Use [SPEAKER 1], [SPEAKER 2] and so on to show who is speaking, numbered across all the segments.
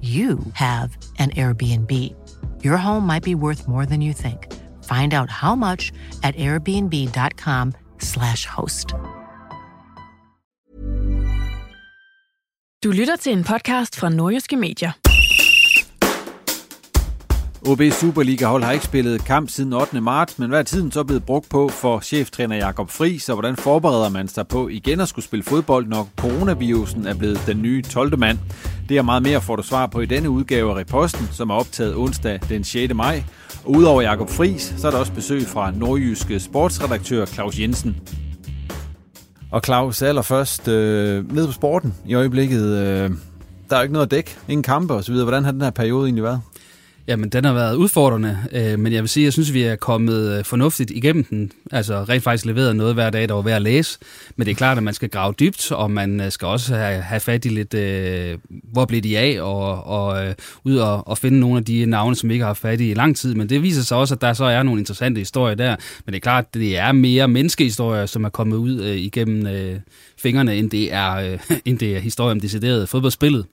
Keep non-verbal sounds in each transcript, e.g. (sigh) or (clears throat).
[SPEAKER 1] you have an Airbnb. Your home might be worth more than you think. Find out how much at airbnb.com/slash host.
[SPEAKER 2] Du lytter til en podcast fra Nordjyske Medier.
[SPEAKER 3] OB Superliga-hold har ikke spillet kamp siden 8. marts, men hvad er tiden så blevet brugt på for cheftræner Jakob Friis, og hvordan forbereder man sig på igen at skulle spille fodbold, når coronavirusen er blevet den nye 12. mand? Det er meget mere får du svar på i denne udgave af Reposten, som er optaget onsdag den 6. maj. Og udover Jakob Fris, så er der også besøg fra nordjyske sportsredaktør Claus Jensen. Og Claus, allerførst øh, ned på sporten i øjeblikket. Øh, der er jo ikke noget at dække, ingen kampe osv. Hvordan har den her periode egentlig været?
[SPEAKER 4] Jamen, den har været udfordrende, øh, men jeg vil sige, jeg synes, vi er kommet øh, fornuftigt igennem den. Altså rent faktisk leveret noget hver dag, der var værd at læse. Men det er klart, at man skal grave dybt, og man øh, skal også have, have fat i lidt, øh, hvor blev de af, og, og øh, ud og, og finde nogle af de navne, som vi ikke har haft fat i i lang tid. Men det viser sig også, at der så er nogle interessante historier der. Men det er klart, at det er mere menneskehistorier, som er kommet ud øh, igennem øh, fingrene, end det er, øh, (laughs) end det er historie om decideret fodboldspillet.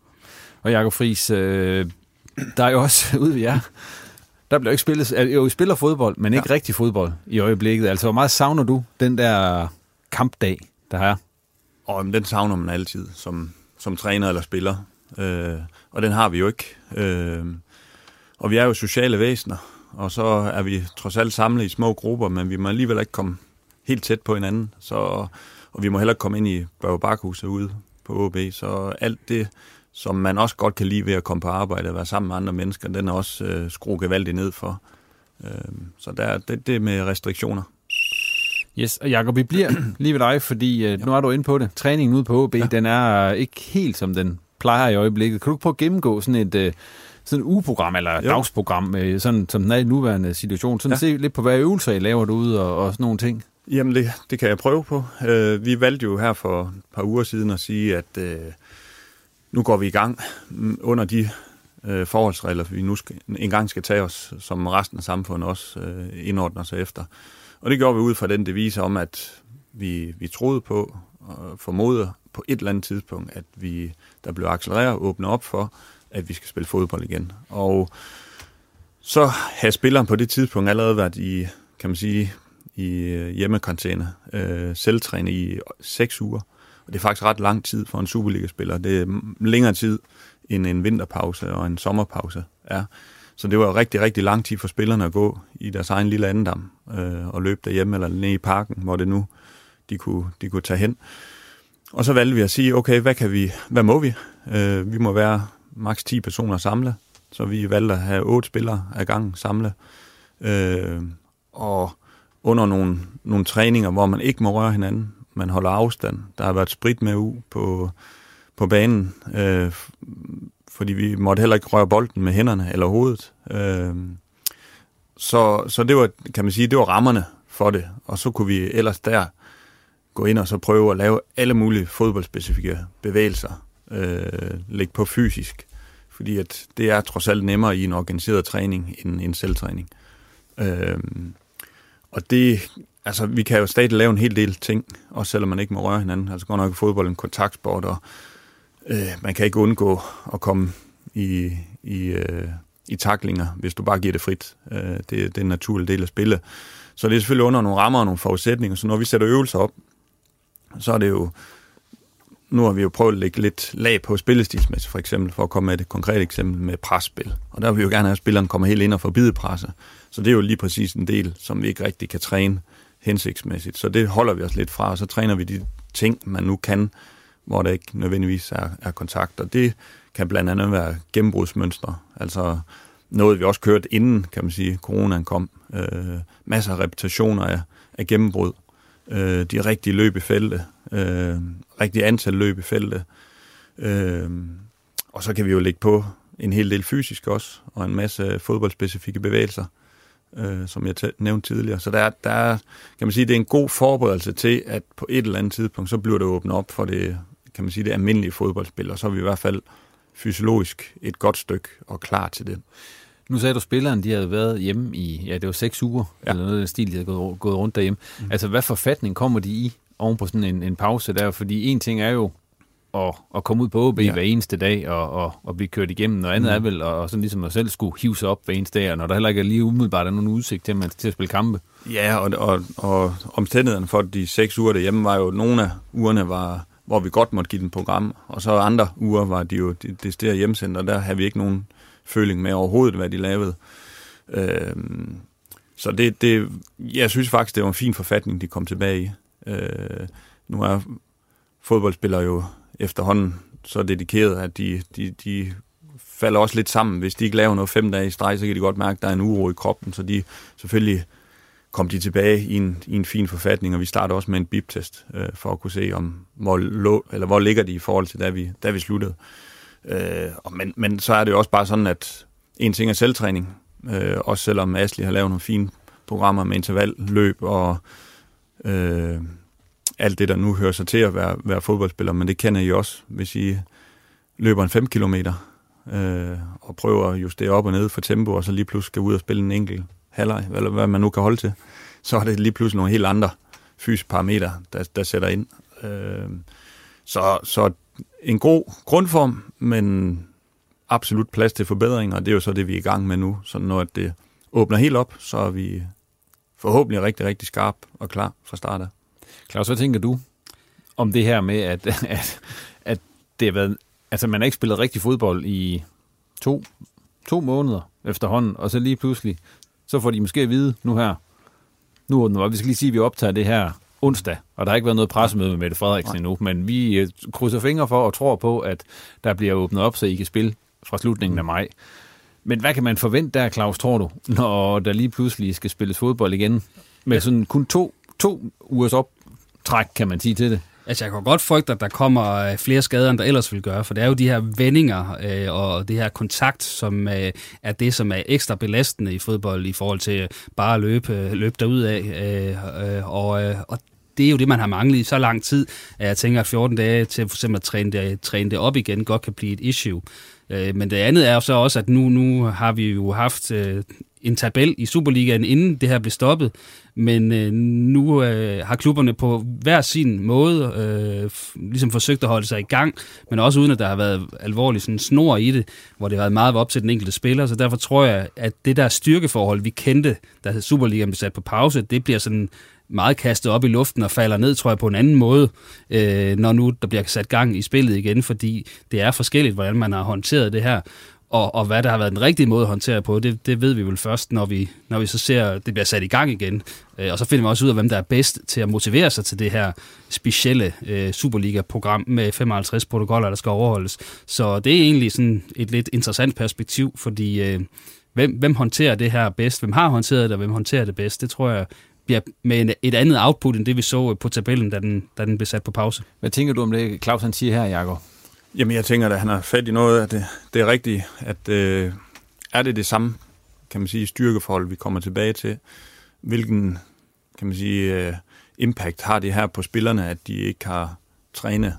[SPEAKER 3] Og Jakob Friis, øh, der er jo også (laughs) ude ved jer. Der bliver ikke spillet, jo, vi spiller fodbold, men ikke ja. rigtig fodbold i øjeblikket. Altså, hvor meget savner du den der kampdag, der er?
[SPEAKER 5] Og den savner man altid som, som træner eller spiller. Øh, og den har vi jo ikke. Øh, og vi er jo sociale væsener, og så er vi trods alt samlet i små grupper, men vi må alligevel ikke komme helt tæt på hinanden. Så, og vi må heller ikke komme ind i Børge Bakhuset ude på OB. Så alt det som man også godt kan lide ved at komme på arbejde og være sammen med andre mennesker, den er også øh, skruet gevaldigt ned for. Øh, så der, det, det med restriktioner.
[SPEAKER 3] Yes, og Jacob, vi bliver (clears throat) lige ved dig, fordi øh, nu er du inde på det. Træningen ude på OB, ja. den er ikke helt som den plejer i øjeblikket. Kan du prøve at gennemgå sådan et... Øh, sådan et ugeprogram eller jo. dagsprogram, øh, sådan, som den er i nuværende situation. Sådan ja. se lidt på, hvad øvelser I laver derude og, og sådan nogle ting.
[SPEAKER 5] Jamen, det, det kan jeg prøve på. Øh, vi valgte jo her for et par uger siden at sige, at øh, nu går vi i gang under de øh, forholdsregler, vi nu skal, engang skal tage os, som resten af samfundet også øh, indordner sig efter. Og det gjorde vi ud fra den devise om, at vi, vi troede på og formoder på et eller andet tidspunkt, at vi der blev accelereret og åbnet op for, at vi skal spille fodbold igen. Og så havde spilleren på det tidspunkt allerede været i, kan man sige, i hjemmekontainer, hjemmekarantæne, øh, selvtræne i seks uger. Og det er faktisk ret lang tid for en Superliga-spiller. Det er længere tid end en vinterpause og en sommerpause er. Så det var rigtig, rigtig lang tid for spillerne at gå i deres egen lille andendam øh, og løbe derhjemme eller nede i parken, hvor det nu de kunne, de kunne tage hen. Og så valgte vi at sige, okay, hvad, kan vi, hvad må vi? Øh, vi må være maks 10 personer samle, så vi valgte at have otte spillere ad gang samle. Øh, og under nogle, nogle træninger, hvor man ikke må røre hinanden, man holder afstand. Der har været sprit med u på, på banen, øh, fordi vi måtte heller ikke røre bolden med hænderne eller hovedet. Øh, så, så det var, kan man sige, det var rammerne for det. Og så kunne vi ellers der gå ind og så prøve at lave alle mulige fodboldspecifikke bevægelser, øh, lægge på fysisk, fordi at det er trods alt nemmere i en organiseret træning end en selvtræning. Øh, og det, altså vi kan jo stadig lave en hel del ting, også selvom man ikke må røre hinanden. Altså godt nok er fodbold en kontaktsport, og øh, man kan ikke undgå at komme i, i, øh, i taklinger, hvis du bare giver det frit. Øh, det, det er en naturlig del af spillet. Så det er selvfølgelig under nogle rammer og nogle forudsætninger. Så når vi sætter øvelser op, så er det jo... Nu har vi jo prøvet at lægge lidt lag på spillestilsmæssigt, for eksempel, for at komme med et konkret eksempel med presspil. Og der vil vi jo gerne have, at spilleren kommer helt ind og forbider presset. Så det er jo lige præcis en del, som vi ikke rigtig kan træne hensigtsmæssigt. Så det holder vi os lidt fra, og så træner vi de ting, man nu kan, hvor der ikke nødvendigvis er, er kontakt. Og det kan blandt andet være gennembrudsmønstre. Altså noget, vi også kørte inden, kan man sige, coronaen kom. Øh, masser af repetitioner af, af gennembrud. Øh, de rigtige løb i feltet. Øh, rigtige antal løb i feltet. Øh, og så kan vi jo lægge på en hel del fysisk også, og en masse fodboldspecifikke bevægelser, øh, som jeg nævnte tidligere. Så der, der er, kan man sige, det er en god forberedelse til, at på et eller andet tidspunkt, så bliver det åbnet op for det, kan man sige, det almindelige fodboldspil, og så er vi i hvert fald fysiologisk et godt stykke og klar til det.
[SPEAKER 3] Nu sagde du, at spilleren de havde været hjemme i, ja, det var seks uger, ja. eller noget af den stil, de havde gået, gået rundt derhjemme. Mm. Altså, hvad forfatning kommer de i oven på sådan en, en pause der? Fordi en ting er jo at, at komme ud på OB ja. hver eneste dag og, og, og blive kørt igennem. Noget andet mm. er vel at, og sådan ligesom at selv skulle hive sig op hver eneste dag, og når der heller ikke er lige umiddelbart er nogen udsigt til, at man til at spille kampe.
[SPEAKER 5] Ja, og, og, og omstændighederne for de seks uger derhjemme var jo, nogle af ugerne var, hvor vi godt måtte give den program, og så andre uger var de jo det, det sted hjemsendt, og der havde vi ikke nogen føling med overhovedet, hvad de lavede. Øh, så det, det, jeg synes faktisk, det var en fin forfatning, de kom tilbage i. Øh, nu er fodboldspillere jo efterhånden så dedikeret, at de, de, de falder også lidt sammen. Hvis de ikke laver noget fem dage i streg, så kan de godt mærke, at der er en uro i kroppen, så de selvfølgelig kom de tilbage i en, i en fin forfatning, og vi starter også med en biptest, øh, for at kunne se, om hvor, lå, eller hvor ligger de i forhold til, da vi, da vi sluttede. Øh, men, men så er det jo også bare sådan, at en ting er selvtræning, øh, også selvom Asli har lavet nogle fine programmer med intervalløb og øh, alt det, der nu hører sig til at være, være fodboldspiller, men det kender I også, hvis I løber en 5 km øh, og prøver at justere op og ned for tempo, og så lige pludselig skal ud og spille en enkelt halvleg, eller hvad man nu kan holde til, så er det lige pludselig nogle helt andre fysiske parametre, der, der sætter ind. Øh, så, så en god grundform, men absolut plads til forbedringer, og det er jo så det, vi er i gang med nu. Så når det åbner helt op, så er vi forhåbentlig rigtig, rigtig skarp og klar fra start af.
[SPEAKER 3] Claus, hvad tænker du om det her med, at, (laughs) at, at det har været, altså man har ikke spillet rigtig fodbold i to, to måneder efterhånden, og så lige pludselig, så får de måske at vide nu her, nu, vi skal lige sige, at vi optager det her onsdag, og der har ikke været noget pressemøde med Mette Frederiksen Nej. endnu, men vi øh, krydser fingre for og tror på, at der bliver åbnet op, så I kan spille fra slutningen af maj. Men hvad kan man forvente der, Claus, tror du, når der lige pludselig skal spilles fodbold igen? Med sådan kun to, to ugers træk, kan man sige til det.
[SPEAKER 4] Altså, jeg kan godt frygte, at der kommer øh, flere skader, end der ellers vil gøre, for det er jo de her vendinger øh, og det her kontakt, som øh, er det, som er ekstra belastende i fodbold i forhold til bare at løbe, øh, løbe derud af. Øh, øh, og, øh, og det er jo det, man har manglet i så lang tid, at jeg tænker, at 14 dage til for eksempel at træne det, træne det op igen godt kan blive et issue. Øh, men det andet er så også, at nu, nu har vi jo haft øh, en tabel i Superligaen, inden det her blev stoppet, men øh, nu øh, har klubberne på hver sin måde øh, ligesom forsøgt at holde sig i gang, men også uden at der har været alvorlig sådan snor i det, hvor det har været meget op til den enkelte spiller, så derfor tror jeg, at det der styrkeforhold, vi kendte, da Superligaen blev sat på pause, det bliver sådan meget kastet op i luften og falder ned, tror jeg, på en anden måde, øh, når nu der bliver sat gang i spillet igen, fordi det er forskelligt, hvordan man har håndteret det her. Og, og hvad der har været den rigtige måde at håndtere på, det, det ved vi vel først, når vi, når vi så ser, at det bliver sat i gang igen. Øh, og så finder vi også ud af, hvem der er bedst til at motivere sig til det her specielle øh, Superliga-program med 55 protokoller, der skal overholdes. Så det er egentlig sådan et lidt interessant perspektiv, fordi øh, hvem, hvem håndterer det her bedst? Hvem har håndteret det, og hvem håndterer det bedst? Det tror jeg bliver med et andet output, end det vi så på tabellen, da den, da den blev sat på pause.
[SPEAKER 3] Hvad tænker du om det, Claus han siger her, Jakob?
[SPEAKER 5] Jamen, jeg tænker, at han har fat i noget af det, det er rigtigt, at øh, er det det samme, kan man sige, styrkeforhold, vi kommer tilbage til, hvilken, kan man sige, øh, impact har det her på spillerne, at de ikke har trænet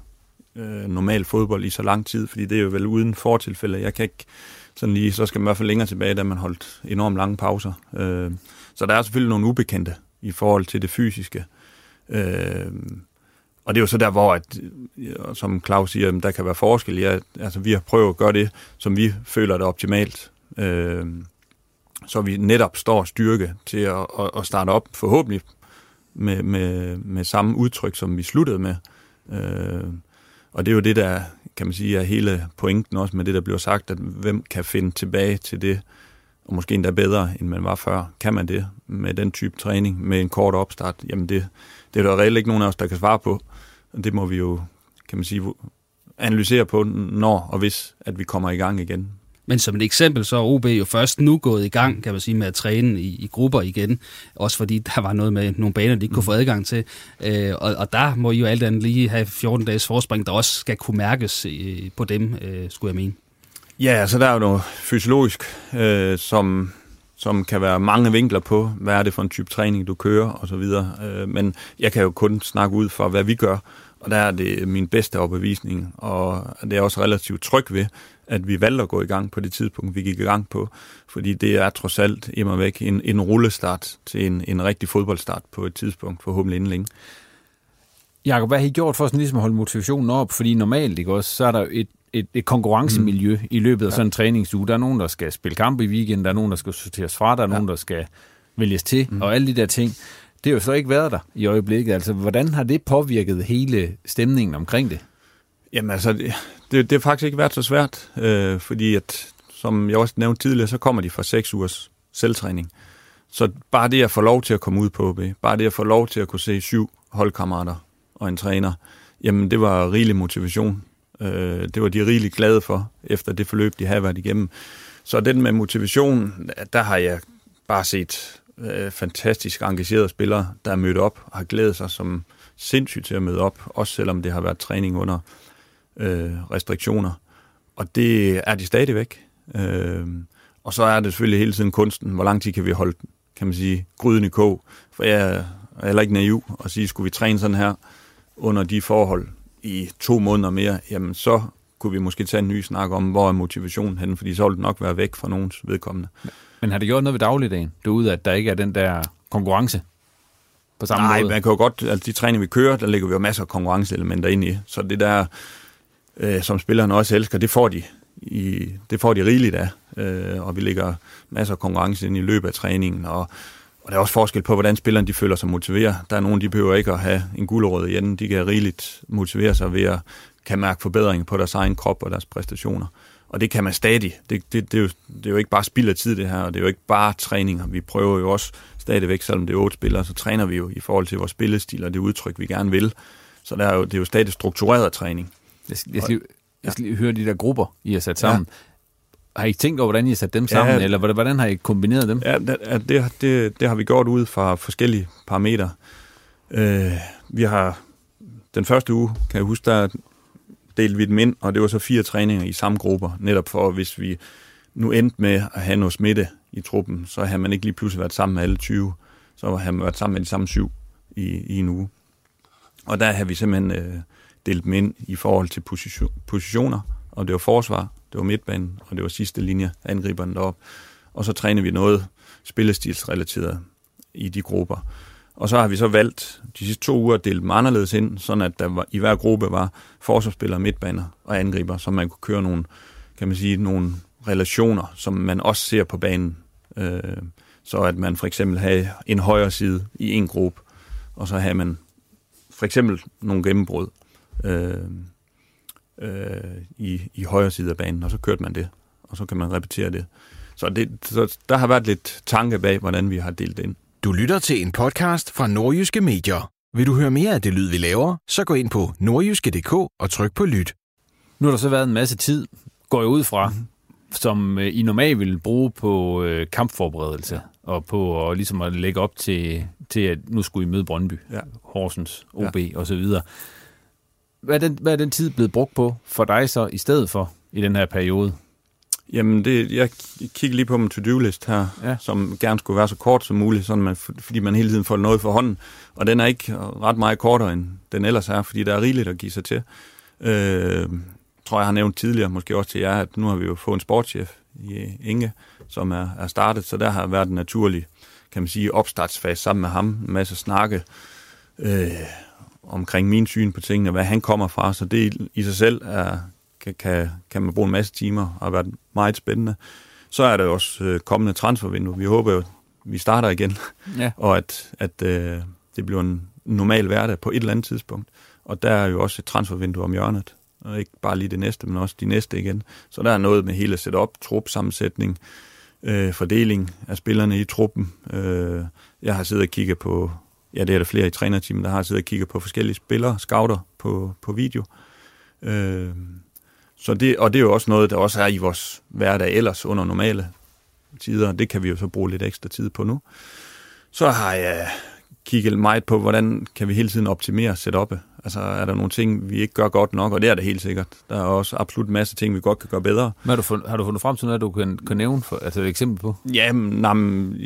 [SPEAKER 5] øh, normal fodbold i så lang tid, fordi det er jo vel uden fortilfælde. Jeg kan ikke sådan lige, så skal man i hvert fald længere tilbage, da man holdt enormt lange pauser. Øh, så der er selvfølgelig nogle ubekendte i forhold til det fysiske. Øh, og det er jo så der, hvor, at, som Claus siger, der kan være forskel. Ja, altså, vi har prøvet at gøre det, som vi føler det optimalt. Øh, så vi netop står styrke til at, at starte op, forhåbentlig med, med, med samme udtryk, som vi sluttede med. Øh, og det er jo det, der kan man sige er hele pointen også med det, der bliver sagt, at hvem kan finde tilbage til det, og måske endda bedre, end man var før. Kan man det med den type træning, med en kort opstart? Jamen det, det er der reelt ikke nogen af os, der kan svare på. Og det må vi jo, kan man sige, analysere på, når og hvis, at vi kommer i gang igen.
[SPEAKER 4] Men som et eksempel, så er OB jo først nu gået i gang, kan man sige, med at træne i, i grupper igen. Også fordi der var noget med nogle baner, de ikke kunne få adgang til. Øh, og, og der må I jo alt andet lige have 14 dages forspring, der også skal kunne mærkes øh, på dem, øh, skulle jeg mene.
[SPEAKER 5] Ja, altså der er jo noget fysiologisk, øh, som, som kan være mange vinkler på, hvad er det for en type træning, du kører og så videre. Øh, men jeg kan jo kun snakke ud fra, hvad vi gør, og der er det min bedste overbevisning, og det er også relativt tryg ved, at vi valgte at gå i gang på det tidspunkt, vi gik i gang på, fordi det er trods alt immer væk en, en rullestart til en, en rigtig fodboldstart på et tidspunkt, forhåbentlig inden længe.
[SPEAKER 3] Jakob, hvad har I gjort for sådan ligesom at holde motivationen op? Fordi normalt, ikke også, så er der et, et, et konkurrencemiljø mm. i løbet af sådan en træningsuge. Der er nogen, der skal spille kamp i weekenden, der er nogen, der skal sorteres fra, der er ja. nogen, der skal vælges til, mm. og alle de der ting. Det har jo så ikke været der i øjeblikket. Altså, hvordan har det påvirket hele stemningen omkring det?
[SPEAKER 5] Jamen altså, det, det, det har faktisk ikke været så svært, øh, fordi at, som jeg også nævnte tidligere, så kommer de fra seks ugers selvtræning. Så bare det at få lov til at komme ud på OB, bare det at få lov til at kunne se syv holdkammerater og en træner, jamen det var rigelig motivation. Øh, det var de rigeligt glade for, efter det forløb, de havde været igennem. Så den med motivation, der har jeg bare set øh, fantastisk engagerede spillere, der er mødt op og har glædet sig som sindssygt til at møde op, også selvom det har været træning under øh, restriktioner. Og det er de stadigvæk. Øh, og så er det selvfølgelig hele tiden kunsten. Hvor lang tid kan vi holde, kan man sige, gryden i kog? For jeg er heller ikke naiv at sige, skulle vi træne sådan her under de forhold i to måneder mere, jamen så kunne vi måske tage en ny snak om, hvor er motivationen henne, fordi så vil det nok være væk fra nogens vedkommende.
[SPEAKER 3] Men har det gjort noget ved dagligdagen, derude, at der ikke er den der konkurrence på samme
[SPEAKER 5] Nej,
[SPEAKER 3] måde?
[SPEAKER 5] man kan jo godt, altså de træninger, vi kører, der ligger vi jo masser af konkurrenceelementer ind i, så det der øh, som spillerne også elsker, det får de, i, det får de rigeligt af. Øh, og vi lægger masser af konkurrence ind i løbet af træningen, og, og der er også forskel på, hvordan spillerne de føler sig motiveret. Der er nogen, de behøver ikke at have en gulerod i enden. De kan rigeligt motivere sig ved at kan mærke forbedringer på deres egen krop og deres præstationer. Og det kan man stadig. Det, det, det, er, jo, det er jo ikke bare spild af tid, det her, og det er jo ikke bare træninger. Vi prøver jo også stadigvæk, selvom det er otte spillere, så træner vi jo i forhold til vores spillestil og det udtryk, vi gerne vil. Så der er jo, det er jo stadig struktureret træning.
[SPEAKER 3] Jeg skal, jeg skal, jeg skal lige høre de der grupper, I har sat sammen. Ja. Har I tænkt over, hvordan I har sat dem sammen, ja, eller hvordan, har I kombineret dem?
[SPEAKER 5] Ja, det, det, det, det har vi gjort ud fra forskellige parametre. Øh, vi har den første uge, kan jeg huske, der delte vi dem ind, og det var så fire træninger i samme grupper, netop for, hvis vi nu endte med at have noget smitte i truppen, så har man ikke lige pludselig været sammen med alle 20, så har man været sammen med de samme syv i, i en uge. Og der har vi simpelthen øh, delt dem ind i forhold til position, positioner, og det var forsvar, det var midtbanen, og det var sidste linje, angriberne derop. Og så træner vi noget spillestilsrelateret i de grupper. Og så har vi så valgt de sidste to uger at dele dem anderledes ind, sådan at der var, i hver gruppe var forsvarsspillere, midtbaner og angriber, så man kunne køre nogle, kan man sige, nogle relationer, som man også ser på banen. Øh, så at man for eksempel havde en højre side i en gruppe, og så havde man for eksempel nogle gennembrud øh, øh, i, i højre side af banen, og så kørte man det, og så kan man repetere det. Så, det, så der har været lidt tanke bag, hvordan vi har delt det ind.
[SPEAKER 6] Du lytter til en podcast fra Nordjyske Medier. Vil du høre mere af det lyd, vi laver, så gå ind på nordjyske.dk og tryk på lyt.
[SPEAKER 3] Nu har der så været en masse tid, går jeg ud fra, mm-hmm. som øh, I normalt ville bruge på øh, kampforberedelse ja. og på at, ligesom at lægge op til, til, at nu skulle I møde Brøndby, ja. Horsens, OB ja. og så videre. Hvad er, den, hvad er den tid blevet brugt på for dig så i stedet for i den her periode?
[SPEAKER 5] Jamen, det, jeg kigger lige på min to-do-list her, ja. som gerne skulle være så kort som muligt, sådan man, fordi man hele tiden får noget for hånden. Og den er ikke ret meget kortere, end den ellers er, fordi der er rigeligt at give sig til. Øh, tror jeg har nævnt tidligere, måske også til jer, at nu har vi jo fået en sportschef i Inge, som er, er startet, så der har været en naturlig, kan man sige, opstartsfase sammen med ham, en masse snakke øh, omkring min syn på tingene, hvad han kommer fra, så det i sig selv er, kan, kan, kan man bruge en masse timer og har været meget spændende. Så er der også øh, kommende transfervindue. Vi håber jo, vi starter igen, (laughs) ja. og at, at øh, det bliver en normal hverdag på et eller andet tidspunkt. Og der er jo også et transfervindue om hjørnet, og ikke bare lige det næste, men også de næste igen. Så der er noget med hele setup, trup-sammensætning, øh, fordeling af spillerne i truppen. Øh, jeg har siddet og kigget på, ja det er der flere i trænerteamet, der har siddet og kigget på forskellige spillere, scouter på, på video. Øh, så det, og det er jo også noget, der også er i vores hverdag ellers under normale tider. Det kan vi jo så bruge lidt ekstra tid på nu. Så har jeg kigget meget på, hvordan kan vi hele tiden optimere setup'et. Altså er der nogle ting, vi ikke gør godt nok, og det er der helt sikkert. Der er også absolut en masse ting, vi godt kan gøre bedre.
[SPEAKER 3] Men har, du fundet, har du fundet frem til noget, du kan, kan nævne for, altså et eksempel på?
[SPEAKER 5] Ja, nej,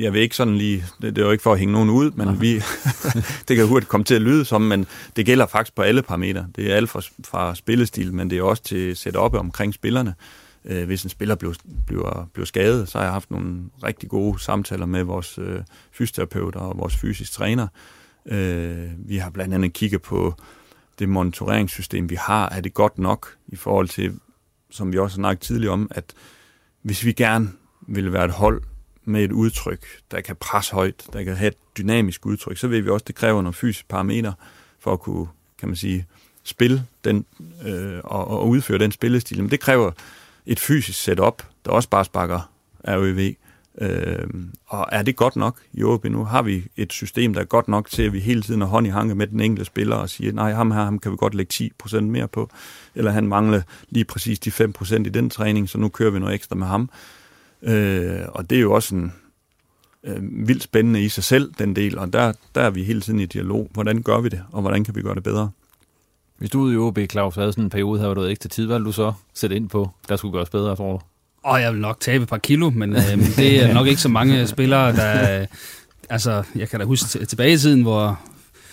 [SPEAKER 5] jeg vil ikke sådan lige, det, det er jo ikke for at hænge nogen ud, men vi, (laughs) det kan hurtigt komme til at lyde som, men det gælder faktisk på alle parametre. Det er alt fra, fra spillestil, men det er også til setup omkring spillerne. Øh, hvis en spiller bliver, bliver, bliver skadet, så har jeg haft nogle rigtig gode samtaler med vores øh, fysioterapeuter og vores fysisk træner. Øh, vi har blandt andet kigget på det monitoreringssystem, vi har. Er det godt nok i forhold til, som vi også har snakket tidligere om, at hvis vi gerne vil være et hold med et udtryk, der kan presse højt, der kan have et dynamisk udtryk, så vil vi også, det kræver nogle fysiske parametre for at kunne, kan man sige, spille den, øh, og, og udføre den spillestil. Men det kræver et fysisk setup, der også bare sparker RØV. Øh, og er det godt nok i OB nu? Har vi et system, der er godt nok til, at vi hele tiden har hånd i hanke med den enkelte spiller og siger, nej, ham her ham kan vi godt lægge 10% mere på, eller han mangler lige præcis de 5% i den træning, så nu kører vi noget ekstra med ham. Øh, og det er jo også en øh, vildt spændende i sig selv, den del, og der, der er vi hele tiden i dialog. Hvordan gør vi det, og hvordan kan vi gøre det bedre?
[SPEAKER 3] Hvis du ude i OB, Claus, havde sådan en periode her, hvor du ikke til tid, hvad ville du så sætte ind på, der skulle gøres bedre, tror du?
[SPEAKER 4] Og jeg vil nok tabe et par kilo, men øh, det er nok ikke så mange spillere, der... Øh, altså, jeg kan da huske tilbage i tiden, hvor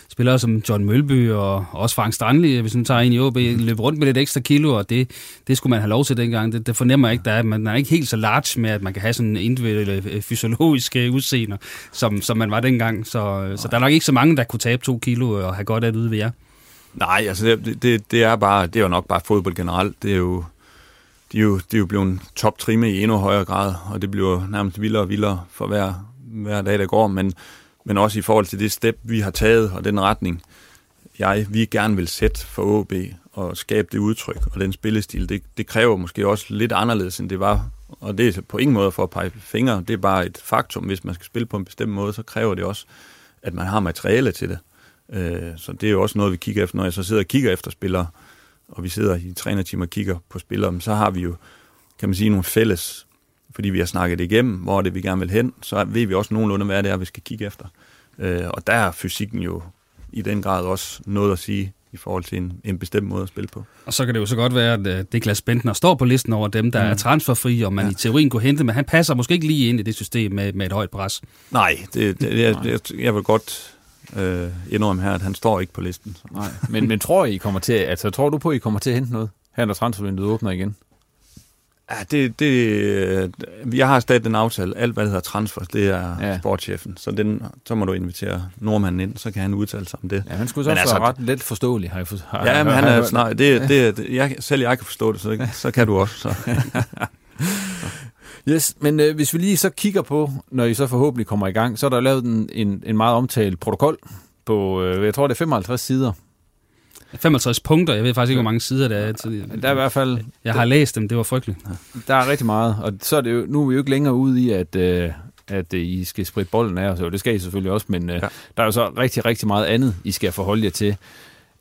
[SPEAKER 4] spillere som John Mølby og også Frank Strandli, hvis man tager ind i OB, løb rundt med lidt ekstra kilo, og det, det skulle man have lov til dengang. Det, det fornemmer jeg ikke, der er. Man er ikke helt så large med, at man kan have sådan individuelle øh, øh, fysiologiske øh, udseender, som, som man var dengang. Så, så der er nok ikke så mange, der kunne tabe to kilo og have godt af det ude ved jer.
[SPEAKER 5] Nej, altså det, det, det, er bare, det er jo nok bare fodbold generelt. Det er jo, de er jo, de er jo blevet top-trimme i endnu højere grad, og det bliver nærmest vildere og vildere for hver, hver dag, der går, men, men også i forhold til det step, vi har taget, og den retning, jeg, vi gerne vil sætte for OB, og skabe det udtryk og den spillestil, det, det kræver måske også lidt anderledes, end det var. Og det er på ingen måde for at pege fingre, det er bare et faktum. Hvis man skal spille på en bestemt måde, så kræver det også, at man har materiale til det. Øh, så det er jo også noget, vi kigger efter, når jeg så sidder og kigger efter spillere, og vi sidder i trænerteam og kigger på spillere, så har vi jo, kan man sige, nogle fælles, fordi vi har snakket det igennem, hvor det vi gerne vil hen, så ved vi også nogenlunde, hvad det er, vi skal kigge efter. Øh, og der er fysikken jo i den grad også noget at sige i forhold til en, en bestemt måde at spille på.
[SPEAKER 4] Og så kan det jo så godt være, at uh, Niklas Bentner står på listen over dem, der mm. er transferfri, og man ja. i teorien kunne hente, men han passer måske ikke lige ind i det system med, med et højt pres.
[SPEAKER 5] Nej, det, det, jeg, jeg, jeg vil godt øh, indrømme her, at han står ikke på listen. Så.
[SPEAKER 3] Nej, men, men tror I kommer til, altså tror du på, at I kommer til at hente noget, her når transfervinduet åbner igen?
[SPEAKER 5] Ja, det, det, jeg har stadig den aftale. Alt, hvad der hedder transfer, det er ja. sportschefen. Så, den, så må du invitere nordmanden ind, så kan han udtale sig om det.
[SPEAKER 3] Ja, han skulle så også altså, ret let forståelig, har jeg for,
[SPEAKER 5] har, Ja, men han er snart, det, (laughs) det, det, jeg, selv jeg kan forstå det, så, så kan du også. Så. (laughs)
[SPEAKER 3] Yes, men øh, hvis vi lige så kigger på, når I så forhåbentlig kommer i gang, så er der lavet en, en, en meget omtalt protokol på, øh, jeg tror det er 55 sider.
[SPEAKER 4] 65 punkter, jeg ved faktisk ikke, hvor mange sider der er.
[SPEAKER 3] Der er i hvert fald...
[SPEAKER 4] Jeg har læst dem, det var frygteligt.
[SPEAKER 3] Der er rigtig meget, og så er det jo, nu er vi jo ikke længere ude i, at, øh, at øh, I skal spritte bolden af, og det skal I selvfølgelig også, men øh, ja. der er jo så rigtig, rigtig meget andet, I skal forholde jer til.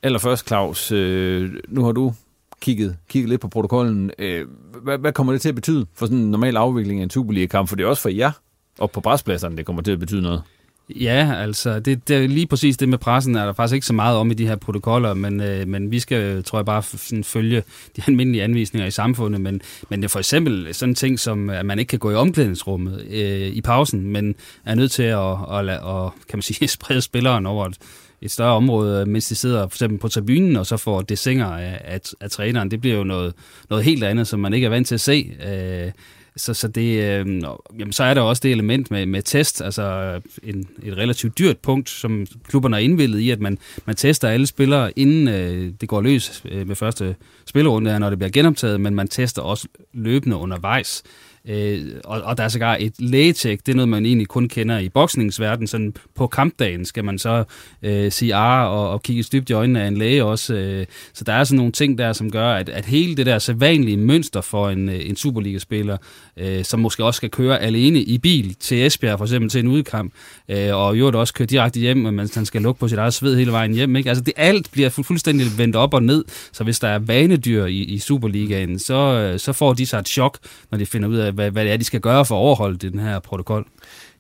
[SPEAKER 3] Allerførst, Claus, øh, nu har du kigget, kigget lidt på protokollen. Øh, hvad, hvad kommer det til at betyde for sådan en normal afvikling af en Superliga-kamp? For det er også for jer og på bræspladserne, det kommer til at betyde noget.
[SPEAKER 4] Ja, altså det, det er lige præcis det med pressen, er der faktisk ikke så meget om i de her protokoller, men, øh, men vi skal, tror jeg, bare sådan følge de almindelige anvisninger i samfundet. Men, men det er for eksempel sådan en ting som, at man ikke kan gå i omklædningsrummet øh, i pausen, men er nødt til at, at, at, at kan man sige, (laughs) sprede spilleren over et, et større område, mens de sidder for eksempel på tribunen, og så får det singer af, af, af træneren. Det bliver jo noget, noget helt andet, som man ikke er vant til at se. Øh, så, så, det, øh, jamen, så er der også det element med, med test, altså en, et relativt dyrt punkt, som klubberne er indvildet i, at man, man tester alle spillere, inden øh, det går løs øh, med første spillerunde, når det bliver genoptaget, men man tester også løbende undervejs. Øh, og, og der er sågar et lægetjek, det er noget, man egentlig kun kender i boksningsverdenen. Sådan på kampdagen skal man så øh, sige ah og, og kigge dybt i øjnene af en læge også. Øh, så der er sådan nogle ting der, som gør, at, at hele det der sædvanlige mønster for en, øh, en Superliga-spiller, øh, som måske også skal køre alene i bil til Esbjerg, for eksempel til en udkamp, øh, og jo også køre direkte hjem, mens han skal lukke på sit eget sved hele vejen hjem. Ikke? Altså det alt bliver fu- fuldstændig vendt op og ned, så hvis der er vanedyr i, i Superligaen, så, øh, så får de sig et chok, når de finder ud af, hvad, hvad det er, de skal gøre for at overholde den her protokol.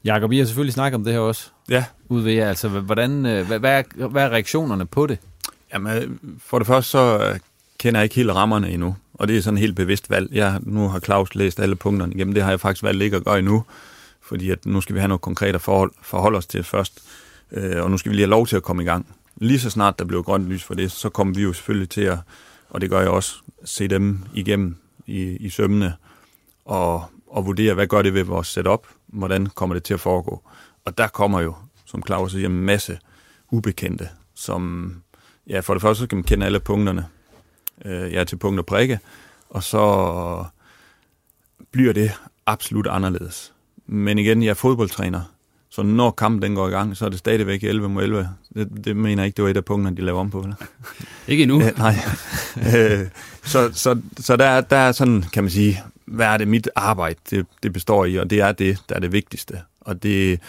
[SPEAKER 3] Jakob, vi har selvfølgelig snakket om det her også.
[SPEAKER 5] Ja.
[SPEAKER 3] Ude ved jer. Altså, hvordan, øh, hvad, hvad, er, hvad er reaktionerne på det?
[SPEAKER 5] Jamen, for det første så øh, kender jeg ikke helt rammerne endnu, og det er sådan et helt bevidst valg. Jeg, nu har Claus læst alle punkterne igennem, det har jeg faktisk valgt ikke at gøre endnu, fordi at nu skal vi have noget konkret at forhold, forholde os til først, øh, og nu skal vi lige have lov til at komme i gang. Lige så snart der bliver grønt lys for det, så kommer vi jo selvfølgelig til at, og det gør jeg også, se dem igennem i, i sømmene, og, og vurdere, hvad gør det ved vores setup, hvordan kommer det til at foregå. Og der kommer jo, som Claus siger, en masse ubekendte, som, ja, for det første så skal man kende alle punkterne. Øh, er til punkt og prikke, og så bliver det absolut anderledes. Men igen, jeg er fodboldtræner, så når kampen den går i gang, så er det stadigvæk 11 mod 11. Det, det mener jeg ikke, det var et af punkterne, de lavede om på. Eller?
[SPEAKER 4] Ikke endnu.
[SPEAKER 5] Æ, nej. (laughs) øh, så så, så der, der er sådan, kan man sige, hvad er det mit arbejde, det, det består i, og det er det, der er det vigtigste. Og det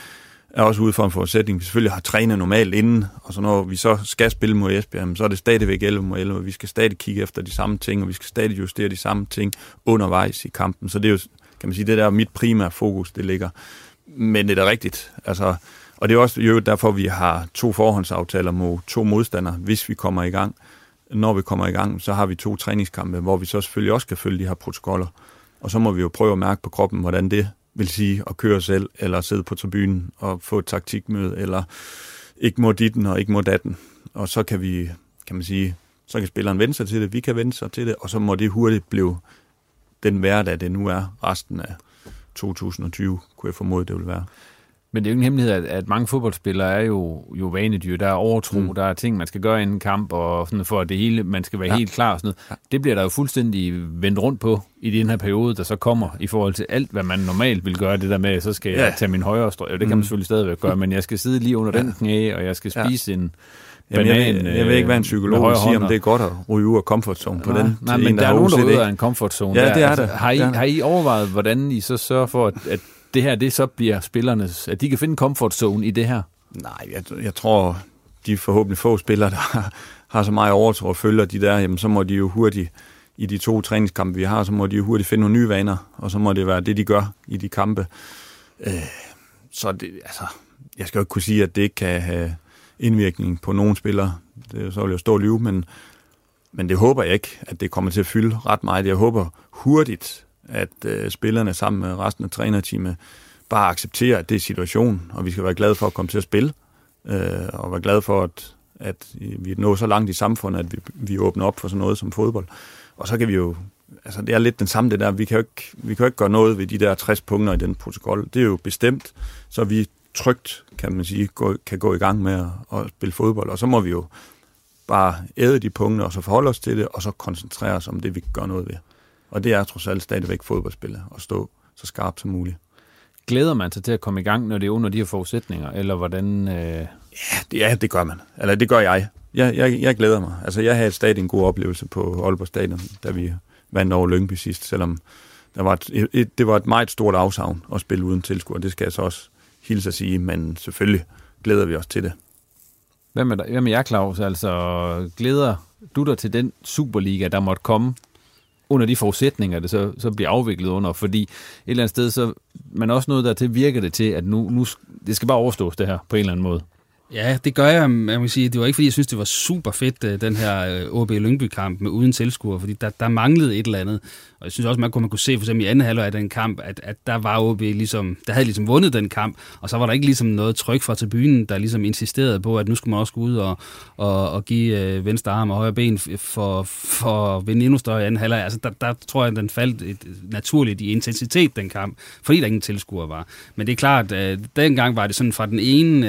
[SPEAKER 5] er også ud fra en forudsætning. Vi selvfølgelig har trænet normalt inden, og så når vi så skal spille mod Esbjerg, så er det stadigvæk 11 mod 11, og vi skal stadig kigge efter de samme ting, og vi skal stadig justere de samme ting undervejs i kampen. Så det er jo, kan man sige, det der mit primære fokus, det ligger. Men det er da rigtigt. Altså, og det er også jo derfor, vi har to forhåndsaftaler mod to modstandere, hvis vi kommer i gang. Når vi kommer i gang, så har vi to træningskampe, hvor vi så selvfølgelig også skal følge de her protokoller. Og så må vi jo prøve at mærke på kroppen, hvordan det vil sige at køre selv, eller sidde på tribunen og få et taktikmøde, eller ikke må ditten og ikke må datten. Og så kan vi, kan man sige, så kan spilleren vende sig til det, vi kan vende sig til det, og så må det hurtigt blive den hverdag, det nu er resten af 2020, kunne jeg formode, det vil være.
[SPEAKER 3] Men det er jo ingen hemmelighed, at, at mange fodboldspillere er jo, jo vanedyr. Der er overtro, mm. der er ting, man skal gøre inden kamp, og sådan for at det hele, man skal være ja. helt klar og sådan noget. Ja. Det bliver der jo fuldstændig vendt rundt på i den her periode, der så kommer i forhold til alt, hvad man normalt vil gøre. Det der med, så skal ja. jeg tage min højre strøg. Det kan man mm. selvfølgelig stadigvæk gøre, men jeg skal sidde lige under ja. den knæ, og jeg skal spise ja. en
[SPEAKER 5] Jamen,
[SPEAKER 3] banan.
[SPEAKER 5] jeg, jeg, jeg ved ikke, hvad en psykolog vil sige, om det er godt at ryge ud af comfort zone på
[SPEAKER 3] nej,
[SPEAKER 5] den.
[SPEAKER 3] Nej, men der er nogen, der ryger af en comfort zone.
[SPEAKER 5] Ja,
[SPEAKER 3] der.
[SPEAKER 5] det er
[SPEAKER 3] altså,
[SPEAKER 5] det.
[SPEAKER 3] Har I, har I overvejet, hvordan I så sørger for, at, at det her, det så bliver spillernes, at de kan finde comfort zone i det her?
[SPEAKER 5] Nej, jeg, jeg tror, de forhåbentlig få spillere, der (laughs) har så meget overtro og følger de der, jamen så må de jo hurtigt, i de to træningskampe, vi har, så må de jo hurtigt finde nogle nye vaner, og så må det være det, de gør i de kampe. Øh, så det, altså, jeg skal jo ikke kunne sige, at det ikke kan have indvirkning på nogle spillere. Det, så vil jeg stå og lyve, men, men det håber jeg ikke, at det kommer til at fylde ret meget. Jeg håber hurtigt, at øh, spillerne sammen med resten af trænerteamet bare accepterer, at det er situationen, og vi skal være glade for at komme til at spille, øh, og være glade for, at, at vi når så langt i samfundet, at vi, vi åbner op for sådan noget som fodbold. Og så kan vi jo, altså det er lidt den samme det der, vi kan jo ikke, vi kan jo ikke gøre noget ved de der 60 punkter i den protokol. Det er jo bestemt, så vi trygt, kan man sige, gå, kan gå i gang med at, at spille fodbold, og så må vi jo bare æde de punkter, og så forholde os til det, og så koncentrere os om det, vi kan gøre noget ved. Og det er trods alt stadigvæk fodboldspillet, at stå så skarpt som muligt.
[SPEAKER 3] Glæder man sig til at komme i gang, når det er under de her forudsætninger, eller hvordan... Øh...
[SPEAKER 5] Ja, det, ja, det gør man. Eller det gør jeg. Jeg, jeg, jeg glæder mig. Altså, jeg havde stadig en god oplevelse på Aalborg Stadion, da vi vandt over Lyngby sidst, selvom der var et, et, det var et meget stort afsavn at spille uden tilskuer. Det skal jeg så også hilse at sige, men selvfølgelig glæder vi os til det.
[SPEAKER 3] Hvad med, dig? Hvad med jer, Claus? Altså, glæder du dig til den Superliga, der måtte komme under de forudsætninger, det så, så bliver afviklet under, fordi et eller andet sted, så man også noget der til virker det til, at nu, nu, det skal bare overstås det her på en eller anden måde.
[SPEAKER 4] Ja, det gør jeg. Jeg vil sige, det var ikke, fordi jeg synes, det var super fedt, øh, den her øh, OB Lyngby-kamp med uden tilskuere, fordi der, der manglede et eller andet. Og jeg synes også, man kunne, man kunne se for eksempel i anden halvleg af den kamp, at, at der var OB ligesom, der havde ligesom vundet den kamp, og så var der ikke ligesom noget tryk fra tribunen, der ligesom insisterede på, at nu skulle man også gå ud og, og, og give øh, venstre arm og højre ben for, for at vinde endnu større i anden halvleg. Altså der, der tror jeg, at den faldt et, naturligt i intensitet, den kamp, fordi der ingen tilskuere var. Men det er klart, at dengang var det sådan fra den ene,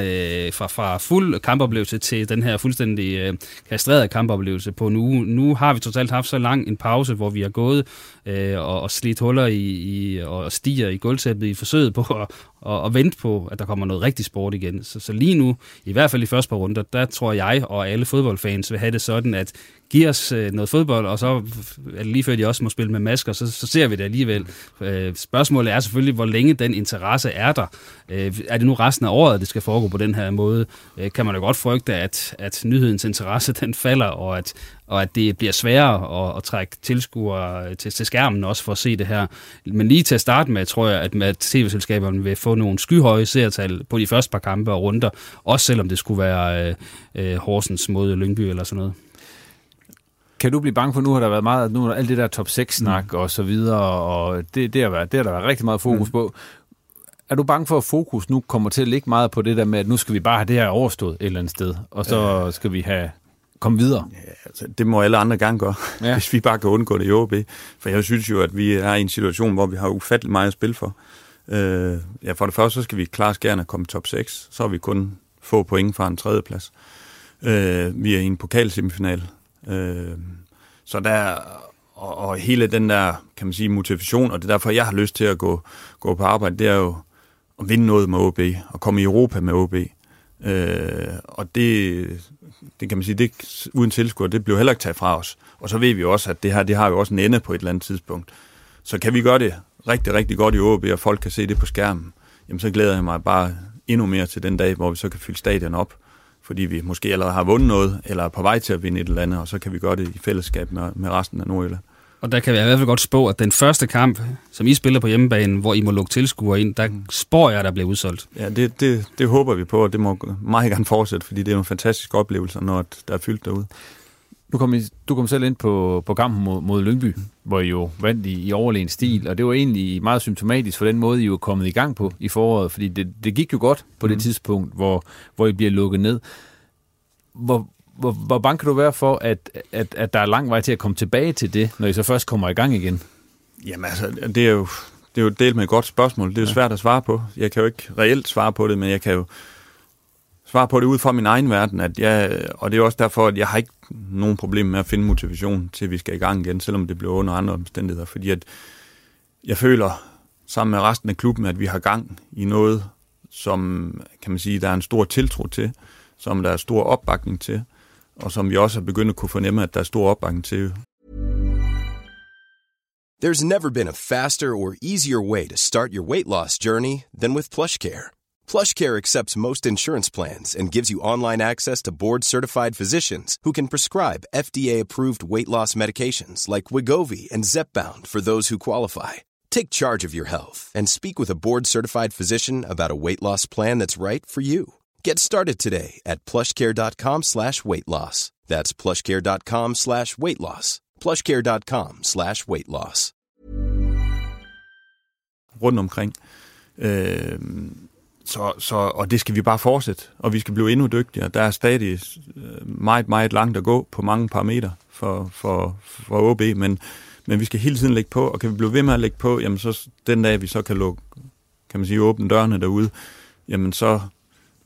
[SPEAKER 4] fra, fra, fra fuld kampoplevelse til den her fuldstændig øh, kastrerede kampoplevelse på nu. Nu har vi totalt haft så lang en pause, hvor vi har gået øh, og, og slidt huller i, i, og stiger i gulvtæppet i forsøget på at, og, og vente på, at der kommer noget rigtig sport igen. Så, så lige nu, i hvert fald i første par runder, der tror jeg og alle fodboldfans vil have det sådan, at giv os øh, noget fodbold, og så er det lige før de også må spille med masker, så, så ser vi det alligevel. Øh, spørgsmålet er selvfølgelig, hvor længe den interesse er der. Øh, er det nu resten af året, det skal foregå på den her måde? Øh, kan man jo godt frygte, at, at nyhedens interesse den falder, og at, og at det bliver sværere at, at trække tilskuere til, til skærmen også for at se det her. Men lige til at starte med, tror jeg, at, at tv-selskaberne vil få nogle skyhøje seertal på de første par kampe og runder, også selvom det skulle være øh, øh, Horsens mod Lyngby eller sådan noget.
[SPEAKER 3] Kan du blive bange for, nu har der været meget, nu er alt det der top 6-snak mm. og så videre, og det, det, har været, det har der været rigtig meget fokus mm. på. Er du bange for, at fokus nu kommer til at ligge meget på det der med, at nu skal vi bare have det her overstået et eller andet sted, og så ja. skal vi have komme videre?
[SPEAKER 5] Ja, altså, det må alle andre gerne gøre, ja. (laughs) hvis vi bare kan undgå det i OB. For jeg synes jo, at vi er i en situation, hvor vi har ufattelig meget at spille for. Øh, ja, for det første, så skal vi klart gerne komme top 6. Så har vi kun få point fra en tredjeplads. Øh, vi er i en pokalsemifinal. Øh, så der, og, og hele den der, kan man sige, motivation, og det er derfor, jeg har lyst til at gå, gå på arbejde, det er jo at vinde noget med OB, og komme i Europa med OB. Øh, og det, det kan man sige, det uden tilskuer, det bliver heller ikke taget fra os. Og så ved vi også, at det her, det har jo også en ende på et eller andet tidspunkt. Så kan vi gøre det rigtig, rigtig godt i OB, og folk kan se det på skærmen, jamen så glæder jeg mig bare endnu mere til den dag, hvor vi så kan fylde stadion op, fordi vi måske allerede har vundet noget, eller er på vej til at vinde et eller andet, og så kan vi gøre det i fællesskab med, med resten af Nordjylland.
[SPEAKER 4] Og der kan vi i hvert fald godt spå, at den første kamp, som I spiller på hjemmebanen, hvor I må lukke tilskuere ind, der mm. spår jeg, der bliver udsolgt.
[SPEAKER 5] Ja, det, det, det håber vi på, og det må meget gerne fortsætte, fordi det er en fantastisk oplevelse, når der er fyldt derude.
[SPEAKER 3] Du kom, du kom selv ind på, på kampen mod, mod Lyngby, hvor I jo vandt i, i overlegen stil, og det var egentlig meget symptomatisk for den måde, I jo er kommet i gang på i foråret, fordi det, det gik jo godt på mm. det tidspunkt, hvor, hvor I bliver lukket ned. Hvor, hvor, hvor bange kan du være for, at, at, at der er lang vej til at komme tilbage til det, når I så først kommer i gang igen?
[SPEAKER 5] Jamen altså, det er jo, det er jo delt med et godt spørgsmål. Det er jo svært at svare på. Jeg kan jo ikke reelt svare på det, men jeg kan jo svare på det ud fra min egen verden, at jeg, og det er også derfor, at jeg har ikke nogen problem med at finde motivation til, at vi skal i gang igen, selvom det bliver under andre omstændigheder, fordi at jeg føler sammen med resten af klubben, at vi har gang i noget, som kan man sige, der er en stor tiltro til, som der er stor opbakning til, og som vi også har begyndt at kunne fornemme, at der er stor opbakning til.
[SPEAKER 7] There's never been a faster or easier way to start your weight loss journey than with PlushCare. PlushCare accepts most insurance plans and gives you online access to board-certified physicians who can prescribe FDA-approved weight loss medications like Wigovi and Zepbound for those who qualify. Take charge of your health and speak with a board-certified physician about a weight loss plan that's right for you. Get started today at plushcare.com slash weight loss. That's plushcare.com slash weight loss. plushcare.com slash weight loss.
[SPEAKER 5] Rundt omkring. Øh, så, så, og det skal vi bare fortsætte, og vi skal blive endnu dygtigere. Der er stadig øh, meget, meget langt at gå på mange parametre for, for, for OB, men, men vi skal hele tiden lægge på, og kan vi blive ved med at lægge på, jamen så den dag, vi så kan lukke, kan man sige, åbne dørene derude, jamen så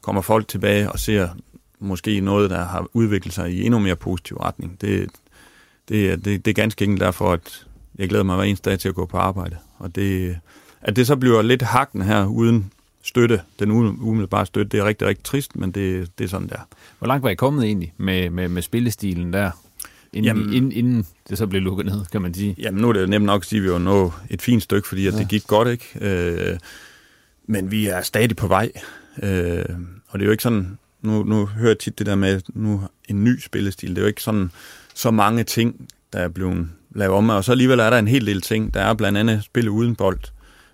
[SPEAKER 5] kommer folk tilbage og ser måske noget, der har udviklet sig i endnu mere positiv retning. Det, det, det, det er ganske enkelt derfor, at jeg glæder mig hver eneste dag til at gå på arbejde. Og det, at det så bliver lidt hakken her uden støtte, den umiddelbare støtte, det er rigtig, rigtig trist, men det, det er sådan der.
[SPEAKER 3] Hvor langt var I kommet egentlig med, med, med spillestilen der? Inden, jamen, inden, inden det så blev lukket ned, kan man sige.
[SPEAKER 5] Jamen nu er det nemt nok at sige, at vi var nået et fint stykke, fordi at ja. det gik godt, ikke? Øh, men vi er stadig på vej. Øh, og det er jo ikke sådan, nu, nu hører jeg tit det der med nu en ny spillestil. Det er jo ikke sådan så mange ting, der er blevet lavet om, og så alligevel er der en hel del ting. Der er blandt andet spille uden bold,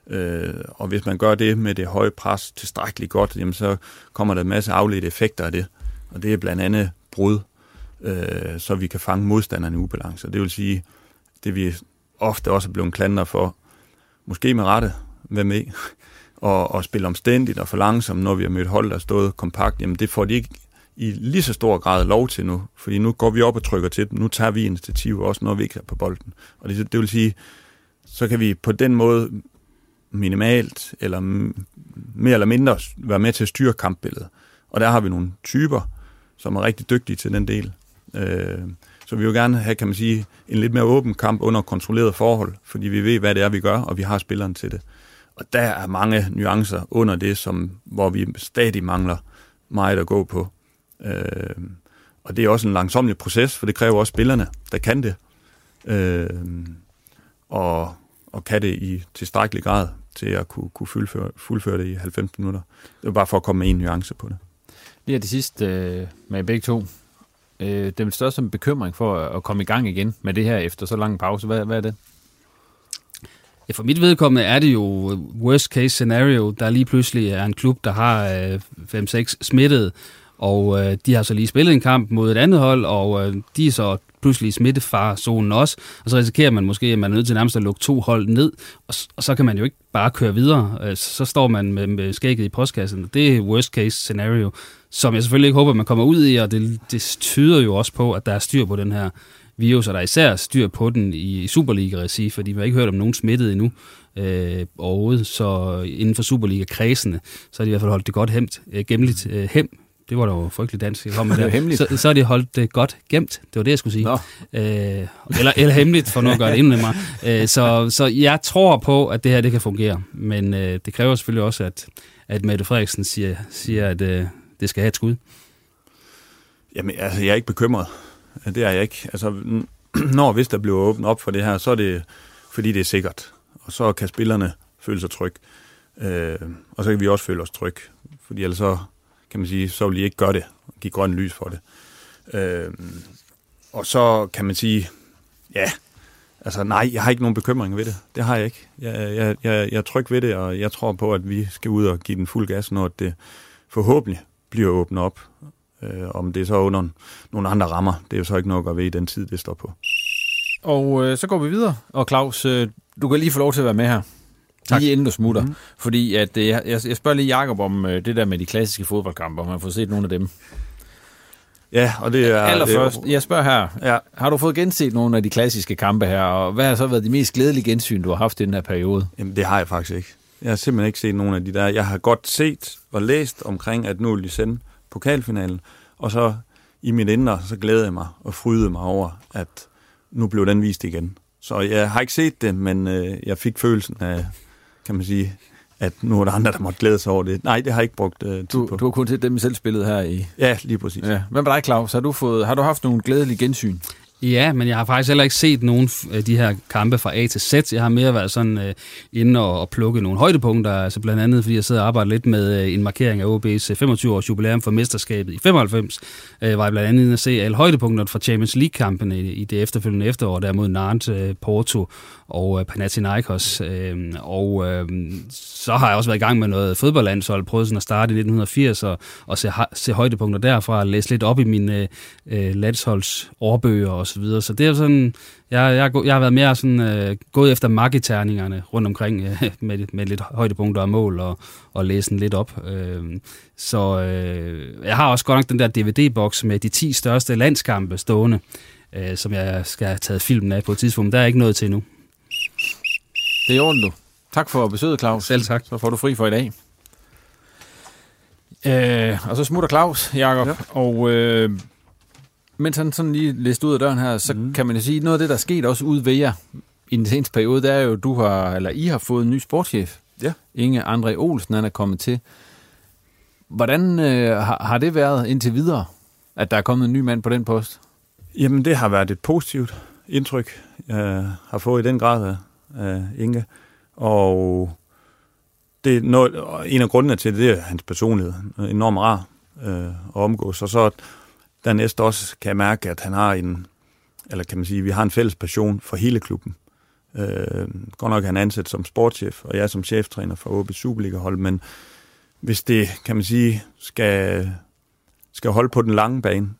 [SPEAKER 5] øh, og hvis man gør det med det høje pres tilstrækkeligt godt, jamen så kommer der en masse afledte effekter af det, og det er blandt andet brud, øh, så vi kan fange modstanderne i ubalance. Det vil sige, det vi ofte også er blevet klandret for, måske med rette, hvad med, og, og spille omstændigt og for langsomt, når vi har mødt hold, der er stået kompakt, jamen det får de ikke i lige så stor grad lov til nu, fordi nu går vi op og trykker til dem, nu tager vi initiativ også, når vi ikke er på bolden. Og det, det vil sige, så kan vi på den måde minimalt eller mere eller mindre være med til at styre kampbilledet. Og der har vi nogle typer, som er rigtig dygtige til den del. Øh, så vi vil gerne have, kan man sige, en lidt mere åben kamp under kontrolleret forhold, fordi vi ved, hvad det er, vi gør, og vi har spilleren til det. Og der er mange nuancer under det, som, hvor vi stadig mangler meget at gå på. Øh, og det er også en langsomlig proces, for det kræver også spillerne, der kan det. Øh, og, og kan det i tilstrækkelig grad til at kunne, kunne fuldføre, fuldføre det i 90 minutter. Det var bare for at komme med en nuance på det.
[SPEAKER 3] Lige det sidste øh, med begge to. Øh, den største bekymring for at komme i gang igen med det her efter så lang pause, hvad, hvad er det?
[SPEAKER 4] Ja, for mit vedkommende er det jo worst case scenario, der lige pludselig er en klub, der har øh, 5-6 smittet, og øh, de har så lige spillet en kamp mod et andet hold, og øh, de er så pludselig i smittefarzonen også, og så risikerer man måske, at man er nødt til nærmest at lukke to hold ned, og, og så kan man jo ikke bare køre videre. Øh, så står man med, med skægget i postkassen. Det er worst case scenario, som jeg selvfølgelig ikke håber, man kommer ud i, og det, det tyder jo også på, at der er styr på den her virus, og der er især styr på den i Superliga-regi, fordi vi har ikke hørt om nogen smittet endnu øh, overhovedet, så inden for Superliga-kredsene, så har de i hvert fald holdt det godt hemt, øh, gemmeligt øh, hem, det var da jo frygteligt dansk, jeg kom med (laughs)
[SPEAKER 3] det
[SPEAKER 4] der. Så, så er de holdt det godt gemt. Det var det, jeg skulle sige. Øh, eller, eller hemmeligt, for nu at gøre det endnu nemmere. Øh, så, så jeg tror på, at det her det kan fungere. Men øh, det kræver selvfølgelig også, at, at Mette Frederiksen siger, siger at øh, det skal have et skud.
[SPEAKER 5] Jamen, altså, jeg er ikke bekymret. Øh, det er jeg ikke. Altså, (clears throat) når hvis der bliver åbnet op for det her, så er det, fordi det er sikkert. Og så kan spillerne føle sig tryg. Øh, og så kan vi også føle os tryg. Fordi ellers så kan man sige, så vil de ikke gøre det, give grønt lys for det. Øh, og så kan man sige, ja, altså nej, jeg har ikke nogen bekymring ved det. Det har jeg ikke. Jeg, jeg, jeg, jeg er tryg ved det, og jeg tror på, at vi skal ud og give den fuld gas, når det forhåbentlig bliver åbnet op. Øh, om det er så under nogle andre rammer, det er jo så ikke nok at ved i den tid, det står på.
[SPEAKER 3] Og øh, så går vi videre. Og Claus, øh, du kan lige få lov til at være med her. Tak. Lige inden du smutter. Mm-hmm. Fordi at, øh, jeg, jeg spørger lige Jacob om øh, det der med de klassiske fodboldkampe, om man får set nogle af dem.
[SPEAKER 5] Ja, og det er...
[SPEAKER 3] Allerførst, jeg spørger her, ja. har du fået genset nogle af de klassiske kampe her, og hvad har så været de mest glædelige gensyn, du har haft i den her periode?
[SPEAKER 5] Jamen, det har jeg faktisk ikke. Jeg har simpelthen ikke set nogle af de der. Jeg har godt set og læst omkring, at nu vil de sende pokalfinalen, og så i mit indre, så glæder jeg mig og frydede mig over, at nu blev den vist igen. Så jeg har ikke set det, men øh, jeg fik følelsen af, kan man sige, at nu er der andre, der måtte glæde sig over det. Nej, det har jeg ikke brugt uh, tid
[SPEAKER 3] du,
[SPEAKER 5] på.
[SPEAKER 3] Du har kun til dem selv spillet her i...
[SPEAKER 5] Ja, lige præcis. Ja.
[SPEAKER 3] Hvad med dig, Claus? Har du, fået, har du haft nogle glædelige gensyn?
[SPEAKER 4] Ja, men jeg har faktisk heller ikke set nogen af øh, de her kampe fra A til Z. Jeg har mere været sådan øh, inde og, og plukke nogle højdepunkter, altså blandt andet, fordi jeg sidder og arbejder lidt med øh, en markering af OB's 25-års jubilæum for mesterskabet i 95, Øh, var jeg blandt andet inde at se alle højdepunkterne fra Champions League-kampene i, i det efterfølgende efterår, der mod Nantes, øh, Porto og øh, Panathinaikos. Uh, og uh, så har jeg også været i gang med noget fodboldlandshold, prøvet sådan at starte i 1980 og, og se, se højdepunkter derfra, og læse lidt op i mine øh, landsholdsårbøger og så videre. Så det er sådan, jeg, jeg, jeg har været mere sådan, øh, gået efter magiterningerne rundt omkring øh, (laughs) med, med lidt højdepunkter og mål og, og læse lidt op. Øh, så øh, jeg har også godt nok den der DVD-boks med de 10 største landskampe stående, øh, som jeg skal have taget filmen af på et tidspunkt. Der er ikke noget til endnu.
[SPEAKER 3] Det er orden, du. Tak for besøget, Claus.
[SPEAKER 4] Selv tak.
[SPEAKER 3] Så får du fri for i dag. Øh, og så smutter Claus, Jakob, ja. og... Øh, mens han sådan lige læste ud af døren her, så mm. kan man jo sige, noget af det, der er sket også ude ved jer i den seneste periode, det er jo, du har, eller I har fået en ny sportschef.
[SPEAKER 5] Ja.
[SPEAKER 3] Inge André Olsen, han er kommet til. Hvordan øh, har, har det været indtil videre, at der er kommet en ny mand på den post?
[SPEAKER 5] Jamen, det har været et positivt indtryk, jeg har fået i den grad øh, Inge. Og det er noget, en af grundene til det, det er hans personlighed. Enormt rar øh, at omgås. Og så dernæst også kan jeg mærke, at han har en, eller kan man sige, vi har en fælles passion for hele klubben. Øh, godt nok er han ansat som sportschef, og jeg som cheftræner for OB Superliga-hold, men hvis det, kan man sige, skal, skal holde på den lange bane,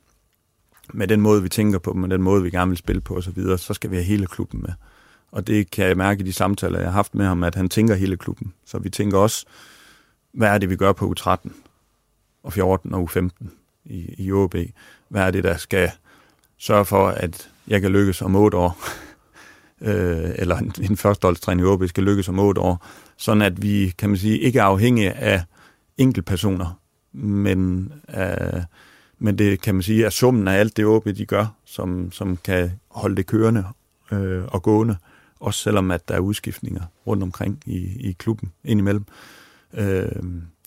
[SPEAKER 5] med den måde, vi tænker på, med den måde, vi gerne vil spille på osv., så, videre, så skal vi have hele klubben med. Og det kan jeg mærke i de samtaler, jeg har haft med ham, at han tænker hele klubben. Så vi tænker også, hvad er det, vi gør på U13 og 14 og U15 i, i OB? Hvad er det, der skal sørge for, at jeg kan lykkes om otte år? (laughs) øh, eller en, en førsteholdstræner i OB skal lykkes om otte år. Sådan at vi, kan man sige, ikke er afhængige af enkeltpersoner, men, øh, men det kan man sige er summen af alt det OB, de gør, som, som kan holde det kørende øh, og gående, også selvom at der er udskiftninger rundt omkring i, i klubben indimellem. Øh,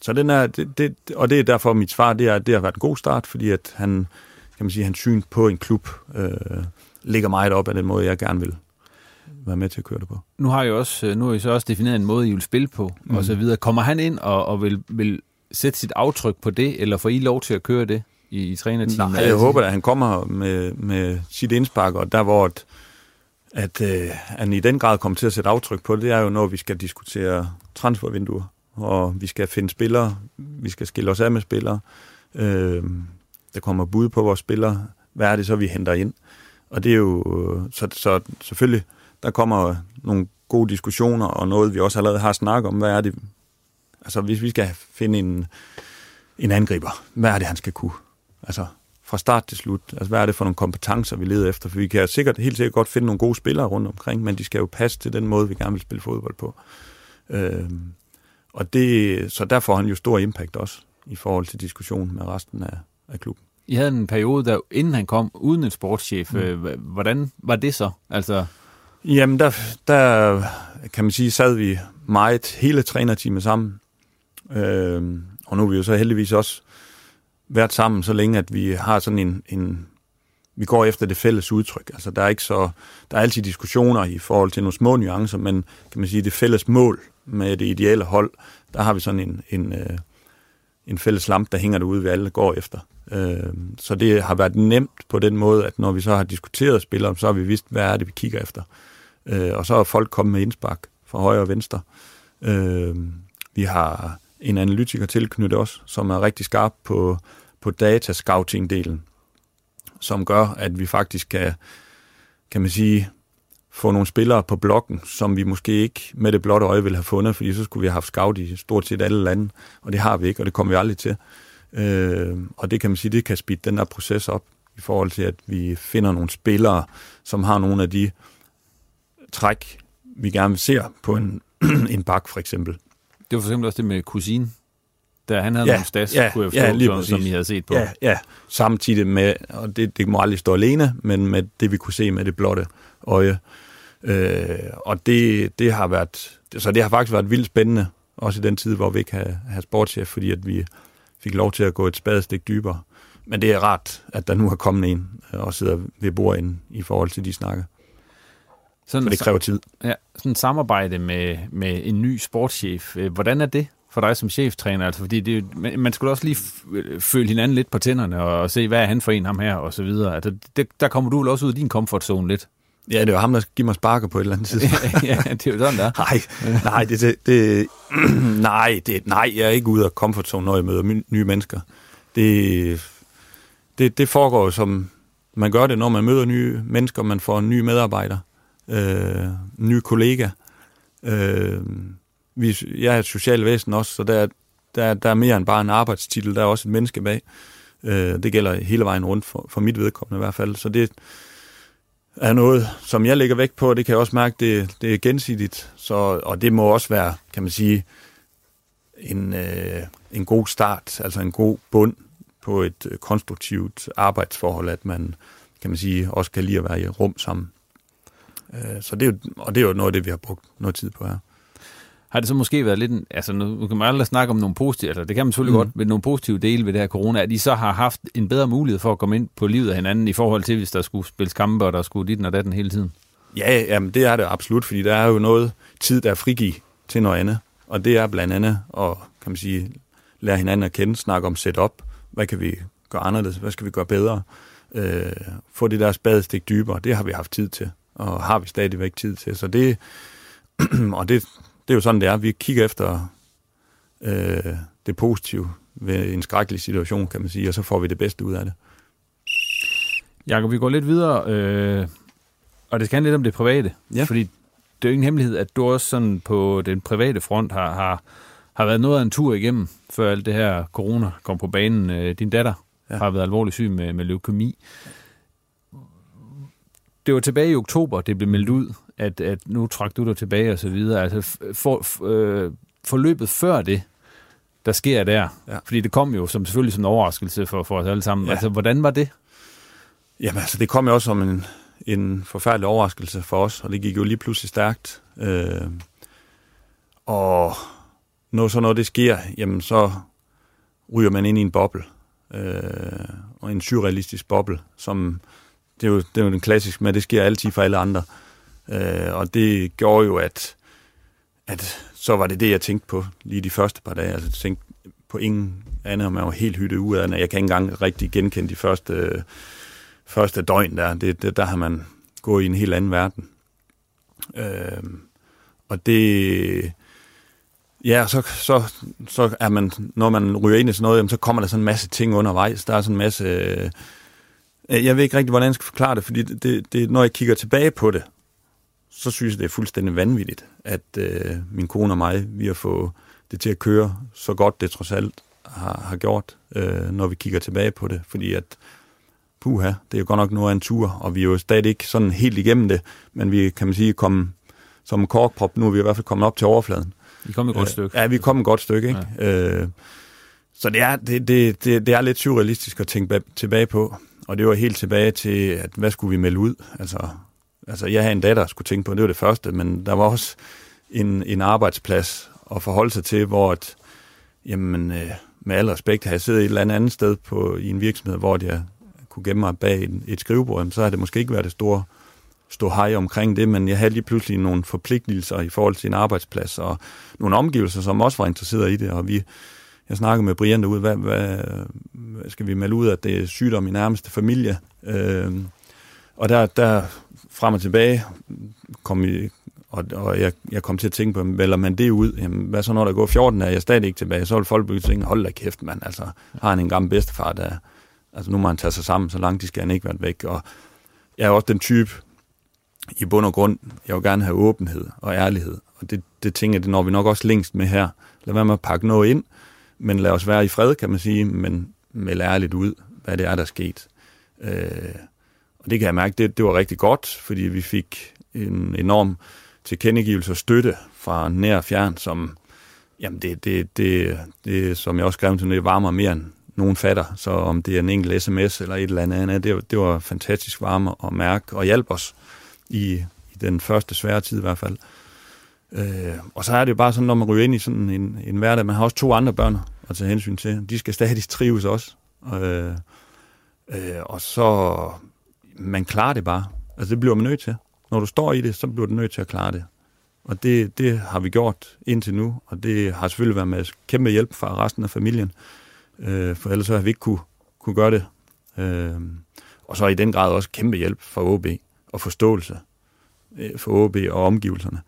[SPEAKER 5] så den er, det, det, og det er derfor mit svar, det, er, det har været en god start, fordi at han, kan man sige, hans syn på en klub øh, ligger meget op af den måde, jeg gerne vil være med til at køre det på.
[SPEAKER 3] Nu har jeg også, øh, nu har I så også defineret en måde, I vil spille på, mm. og så videre. Kommer han ind og, og vil, vil sætte sit aftryk på det, eller får I lov til at køre det i, i trænerteamet?
[SPEAKER 5] Nej, jeg håber, at han kommer med, med sit indspark, og der hvor at, at øh, han i den grad kommer til at sætte aftryk på det, det er jo, når vi skal diskutere transfervinduer, og vi skal finde spillere, vi skal skille os af med spillere, øh, der kommer bud på vores spillere, hvad er det så, vi henter ind? Og det er jo, øh, så, så selvfølgelig, der kommer nogle gode diskussioner, og noget, vi også allerede har snakket om, hvad er det, altså hvis vi skal finde en, en angriber, hvad er det, han skal kunne? Altså fra start til slut, altså hvad er det for nogle kompetencer, vi leder efter? For vi kan sikkert, helt sikkert godt finde nogle gode spillere rundt omkring, men de skal jo passe til den måde, vi gerne vil spille fodbold på. Øh, og det, så der får han jo stor impact også, i forhold til diskussionen med resten af, af klubben.
[SPEAKER 3] I havde en periode, der inden han kom, uden en sportschef. Mm. Øh, hvordan var det så? Altså...
[SPEAKER 5] Jamen, der, der kan man sige, sad vi meget hele trænerteamet sammen. Øh, og nu er vi jo så heldigvis også været sammen så længe, at vi har sådan en, en vi går efter det fælles udtryk. Altså, der er ikke så, der er altid diskussioner i forhold til nogle små nuancer, men kan man sige, det fælles mål med det ideelle hold, der har vi sådan en, en, øh, en fælles lampe, der hænger derude, vi alle går efter. Øh, så det har været nemt på den måde, at når vi så har diskuteret spillere, så har vi vidst, hvad er det, vi kigger efter. Øh, og så har folk kommet med indspark fra højre og venstre. Øh, vi har en analytiker tilknyttet os, som er rigtig skarp på, på datascouting-delen, som gør, at vi faktisk kan, kan man sige, få nogle spillere på blokken, som vi måske ikke med det blotte øje ville have fundet, fordi så skulle vi have haft scout i stort set alle lande, og det har vi ikke, og det kommer vi aldrig til. Øh, og det kan man sige, det kan speede den der proces op, i forhold til, at vi finder nogle spillere, som har nogle af de træk, vi gerne ser på en, (clears throat) en bak, for eksempel.
[SPEAKER 3] Det var for eksempel også det med Cousin, der han havde ja, stats, ja, kunne jeg forstå, ja, lige som, som I havde set på.
[SPEAKER 5] Ja, ja. samtidig med, og det, det må aldrig stå alene, men med det, vi kunne se med det blotte øje. Øh, og det, det har været, så det har faktisk været vildt spændende, også i den tid, hvor vi ikke havde, havde sportschef, fordi at vi fik lov til at gå et spadestik dybere. Men det er rart, at der nu er kommet en og sidder ved bordet i forhold til de snakker. Sådan, For det kræver tid.
[SPEAKER 3] Ja, sådan et samarbejde med, med en ny sportschef. Øh, hvordan er det for dig som cheftræner? Altså, fordi det, man skulle også lige føle hinanden lidt på tænderne og, og se, hvad er han for en, ham her, og så videre. Altså, det, der kommer du vel også ud i din comfort zone lidt.
[SPEAKER 5] Ja, det var ham, der giver mig sparker på et eller andet (laughs) tidspunkt.
[SPEAKER 3] ja, det er jo sådan, der.
[SPEAKER 5] Nej, nej, det, det, det, (clears throat) nej, det, nej, jeg er ikke ude af comfort zone, når jeg møder nye mennesker. Det, det, det foregår som man gør det, når man møder nye mennesker, man får en ny medarbejder, øh, ny kollega. Øh, vi, jeg er et socialt væsen også, så der, der, der er mere end bare en arbejdstitel, der er også et menneske bag. Øh, det gælder hele vejen rundt, for, for mit vedkommende i hvert fald. Så det, er noget, som jeg lægger vægt på, og det kan jeg også mærke, det, det er gensidigt. Så, og det må også være, kan man sige, en, øh, en god start, altså en god bund på et øh, konstruktivt arbejdsforhold, at man, kan man sige, også kan lide at være i rum sammen. Øh, så det er jo, og det er jo noget af det, vi har brugt noget tid på her
[SPEAKER 3] har det så måske været lidt, en, altså nu, kan man aldrig snakke om nogle positive, altså det kan man selvfølgelig mm. godt, med nogle positive dele ved det her corona, at de så har haft en bedre mulighed for at komme ind på livet af hinanden i forhold til, hvis der skulle spilles kampe, og der skulle dit og datten hele tiden.
[SPEAKER 5] Ja, jamen det er det absolut, fordi der er jo noget tid, der er frigivet til noget andet, og det er blandt andet at, kan man sige, lære hinanden at kende, snakke om setup, hvad kan vi gøre anderledes, hvad skal vi gøre bedre, øh, få det der spadestik dybere. Det har vi haft tid til, og har vi stadigvæk tid til. Så det, (clears throat) og det, det er jo sådan, det er. Vi kigger efter øh, det positive ved en skrækkelig situation, kan man sige, og så får vi det bedste ud af det.
[SPEAKER 3] Jakob, vi går lidt videre, øh, og det skal handle lidt om det private.
[SPEAKER 5] Ja.
[SPEAKER 3] Fordi det er jo ingen hemmelighed, at du også sådan på den private front har, har, har været noget af en tur igennem, før alt det her corona kom på banen. Øh, din datter ja. har været alvorligt syg med, med leukemi. Det var tilbage i oktober, det blev meldt ud, at, at nu trak du dig tilbage og så videre. Altså for, for, øh, forløbet før det, der sker der, ja. fordi det kom jo som selvfølgelig som en overraskelse for, for os alle sammen. Ja. Altså, hvordan var det?
[SPEAKER 5] Jamen altså, det kom jo også som en, en forfærdelig overraskelse for os, og det gik jo lige pludselig stærkt. Øh, og når så noget det sker, jamen så ryger man ind i en boble, øh, og en surrealistisk boble, som det er jo, det er jo den klassiske med, det sker altid for alle andre. Øh, Øh, og det gjorde jo, at, at så var det det, jeg tænkte på lige de første par dage. Altså jeg tænkte på ingen andet, og man var helt hyttet ud af Jeg kan ikke engang rigtig genkende de første, øh, første døgn der. Det, det, der har man gået i en helt anden verden. Øh, og det... Ja, så, så, så er man, når man ryger ind i sådan noget, jamen, så kommer der sådan en masse ting undervejs. Der er sådan en masse... Øh, jeg ved ikke rigtig, hvordan jeg skal forklare det, fordi det, det, når jeg kigger tilbage på det, så synes jeg, det er fuldstændig vanvittigt, at øh, min kone og mig, vi har fået det til at køre så godt, det trods alt har, har gjort, øh, når vi kigger tilbage på det. Fordi at, puha, det er jo godt nok noget af en tur, og vi er jo stadig ikke sådan helt igennem det, men vi kan man sige, komme som en korkprop, nu er vi i hvert fald kommet op til overfladen.
[SPEAKER 3] Vi kom et godt stykke.
[SPEAKER 5] Ja, vi kom et godt stykke, ikke? Ja. Øh, så det er, det, det, det, det er lidt surrealistisk at tænke tilbage på. Og det var helt tilbage til, at hvad skulle vi melde ud? Altså, altså jeg havde en datter, skulle tænke på, det var det første, men der var også en, en arbejdsplads at forholde sig til, hvor at, jamen, øh, med al respekt, havde jeg siddet et eller andet, andet sted på, i en virksomhed, hvor jeg kunne gemme mig bag et, et skrivebord, så havde det måske ikke været det store stå hej omkring det, men jeg havde lige pludselig nogle forpligtelser i forhold til en arbejdsplads, og nogle omgivelser, som også var interesseret i det, og vi, jeg snakkede med Brian derude, hvad, hvad, hvad skal vi melde ud, at det er sygdom i nærmeste familie, øh, og der, der frem og tilbage kom i, og, og jeg, jeg kom til at tænke på, vælger man det ud, jamen, hvad så når der går 14 dage, jeg er stadig ikke tilbage, så vil folk begynde at tænke, hold da kæft, mand, altså, har han en gammel bedstefar, der, altså nu må han tage sig sammen, så langt de skal han ikke være væk, og jeg er også den type, i bund og grund, jeg vil gerne have åbenhed og ærlighed, og det, det tænker jeg, det når vi nok også længst med her. Lad være med at pakke noget ind, men lad os være i fred, kan man sige, men meld ærligt ud, hvad det er, der er sket. Øh, og det kan jeg mærke, det, det var rigtig godt, fordi vi fik en enorm tilkendegivelse og støtte fra nær og fjern, som, jamen det, det, det, det, som jeg også skrev til, det varmer mere end nogen fatter. Så om det er en enkelt sms eller et eller andet, det, det var fantastisk varme at mærke og hjælpe os i, i den første svære tid i hvert fald. Øh, og så er det jo bare sådan, når man ryger ind i sådan en, en hverdag, man har også to andre børn at tage hensyn til. De skal stadig trives også. Øh, øh, og så, man klarer det bare. Altså det bliver man nødt til. Når du står i det, så bliver du nødt til at klare det. Og det, det har vi gjort indtil nu, og det har selvfølgelig været med kæmpe hjælp fra resten af familien. Øh, for ellers så har vi ikke kunne, kunne gøre det. Øh, og så i den grad også kæmpe hjælp fra OB og forståelse øh, for OB og omgivelserne,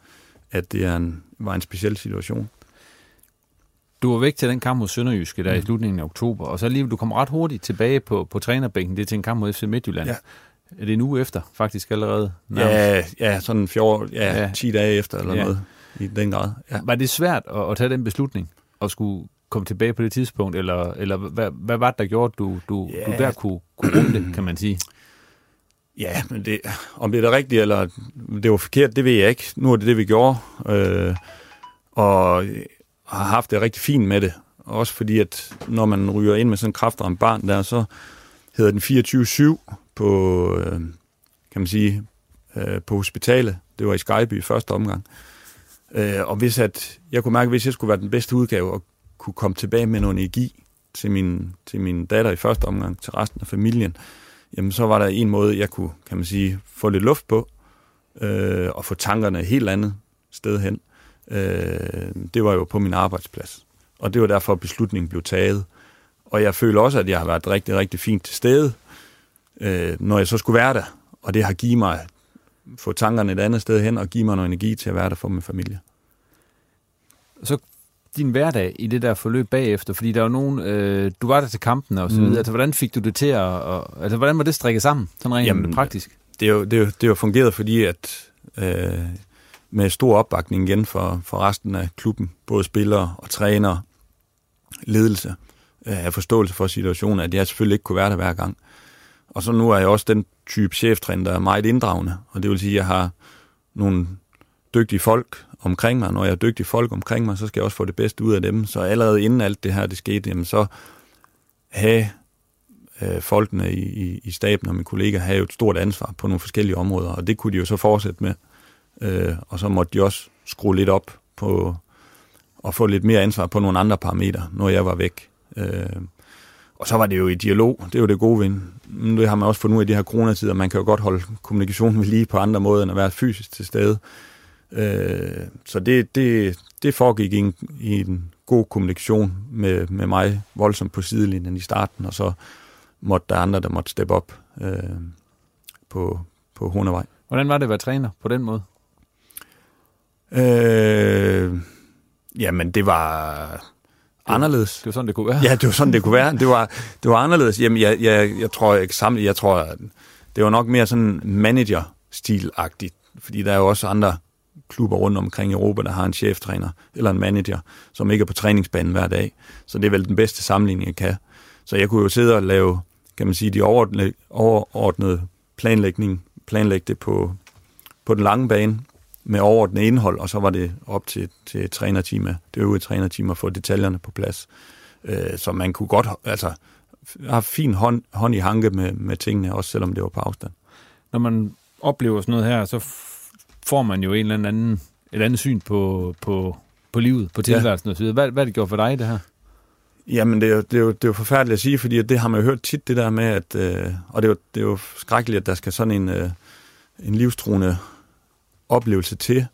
[SPEAKER 5] at det er en, var en speciel situation.
[SPEAKER 3] Du var væk til den kamp mod Sønderjyske der mm. i slutningen af oktober, og så lige du kom ret hurtigt tilbage på, på trænerbænken, det er til en kamp mod FC Midtjylland. Ja. Er det en uge efter, faktisk allerede?
[SPEAKER 5] Ja, ja, sådan fjord, ja, ja, 10 dage efter eller ja. noget i den grad. Ja.
[SPEAKER 3] Var det svært at, at tage den beslutning, og skulle komme tilbage på det tidspunkt, eller, eller hvad, hvad var det, der gjorde, du, du, ja. du der kunne, kunne rumme det, kan man sige?
[SPEAKER 5] Ja, men det, om det er det rigtige, eller det var forkert, det ved jeg ikke. Nu er det det, vi gjorde, øh, og har haft det rigtig fint med det. Også fordi, at når man ryger ind med sådan en kraftramt barn der, så hedder den 24-7 på, øh, kan man sige, øh, på hospitalet. Det var i Skyby i første omgang. Øh, og hvis at, jeg kunne mærke, at hvis jeg skulle være den bedste udgave og kunne komme tilbage med noget energi til min, til min datter i første omgang, til resten af familien, jamen så var der en måde, jeg kunne, kan man sige, få lidt luft på, øh, og få tankerne et helt andet sted hen. Øh, det var jo på min arbejdsplads. Og det var derfor, beslutningen blev taget. Og jeg føler også, at jeg har været rigtig, rigtig fint til stede øh, når jeg så skulle være der, og det har givet mig, få tankerne et andet sted hen, og give mig noget energi til at være der for min familie.
[SPEAKER 3] Så din hverdag i det der forløb bagefter, fordi der var nogen, øh, du var der til kampen og så videre, mm. altså hvordan fik du det til at, og, altså hvordan var det strikket sammen, sådan rent Jamen, praktisk?
[SPEAKER 5] Det er jo, det er jo, det er jo fungeret, fordi at øh, med stor opbakning igen for, for resten af klubben, både spillere og trænere, ledelse, øh, af forståelse for situationen, at jeg selvfølgelig ikke kunne være der hver gang. Og så nu er jeg også den type cheftræner, der er meget inddragende, og det vil sige, at jeg har nogle dygtige folk omkring mig. Når jeg har dygtige folk omkring mig, så skal jeg også få det bedste ud af dem. Så allerede inden alt det her det skete, jamen så have øh, folkene i, i, i staben og mine kollegaer have jo et stort ansvar på nogle forskellige områder, og det kunne de jo så fortsætte med. Øh, og så måtte de også skrue lidt op på og få lidt mere ansvar på nogle andre parametre, når jeg var væk. Øh, og så var det jo i dialog, det er jo det gode ved Det har man også fundet ud af i de her coronatider, man kan jo godt holde kommunikationen ved lige på andre måder, end at være fysisk til stede. Øh, så det, det, det foregik i en, i en god kommunikation med, med mig voldsomt på sidelinjen i starten, og så måtte der andre, der måtte steppe op øh, på, på Hornevej.
[SPEAKER 3] Hvordan var det at være træner på den måde?
[SPEAKER 5] Øh, jamen, det var anderledes.
[SPEAKER 3] Det var sådan, det kunne være.
[SPEAKER 5] Ja, det var sådan, det kunne være. Det var, det var anderledes. Jamen, jeg, jeg, jeg tror, sammen, jeg tror, det var nok mere sådan manager-stil-agtigt, fordi der er jo også andre klubber rundt omkring i Europa, der har en cheftræner eller en manager, som ikke er på træningsbanen hver dag. Så det er vel den bedste sammenligning, jeg kan. Så jeg kunne jo sidde og lave, kan man sige, de overordnede, overordnede planlægning, planlægge det på, på den lange bane med overordnet indhold, og så var det op til, til trænerteamet, det øvrige trænerteam at få detaljerne på plads. Øh, så man kunne godt, altså, have fin hånd, hånd i hanke med, med tingene, også selvom det var på afstand.
[SPEAKER 3] Når man oplever sådan noget her, så får man jo en eller anden, et andet syn på, på, på livet, på tilværelsen ja. osv. Hvad, hvad det gjort for dig, det her?
[SPEAKER 5] Jamen, det er, jo, det, er jo, det er jo forfærdeligt at sige, fordi det har man jo hørt tit, det der med, at, øh, og det er, jo, det er jo skrækkeligt, at der skal sådan en, øh, en livstruende oplevelse til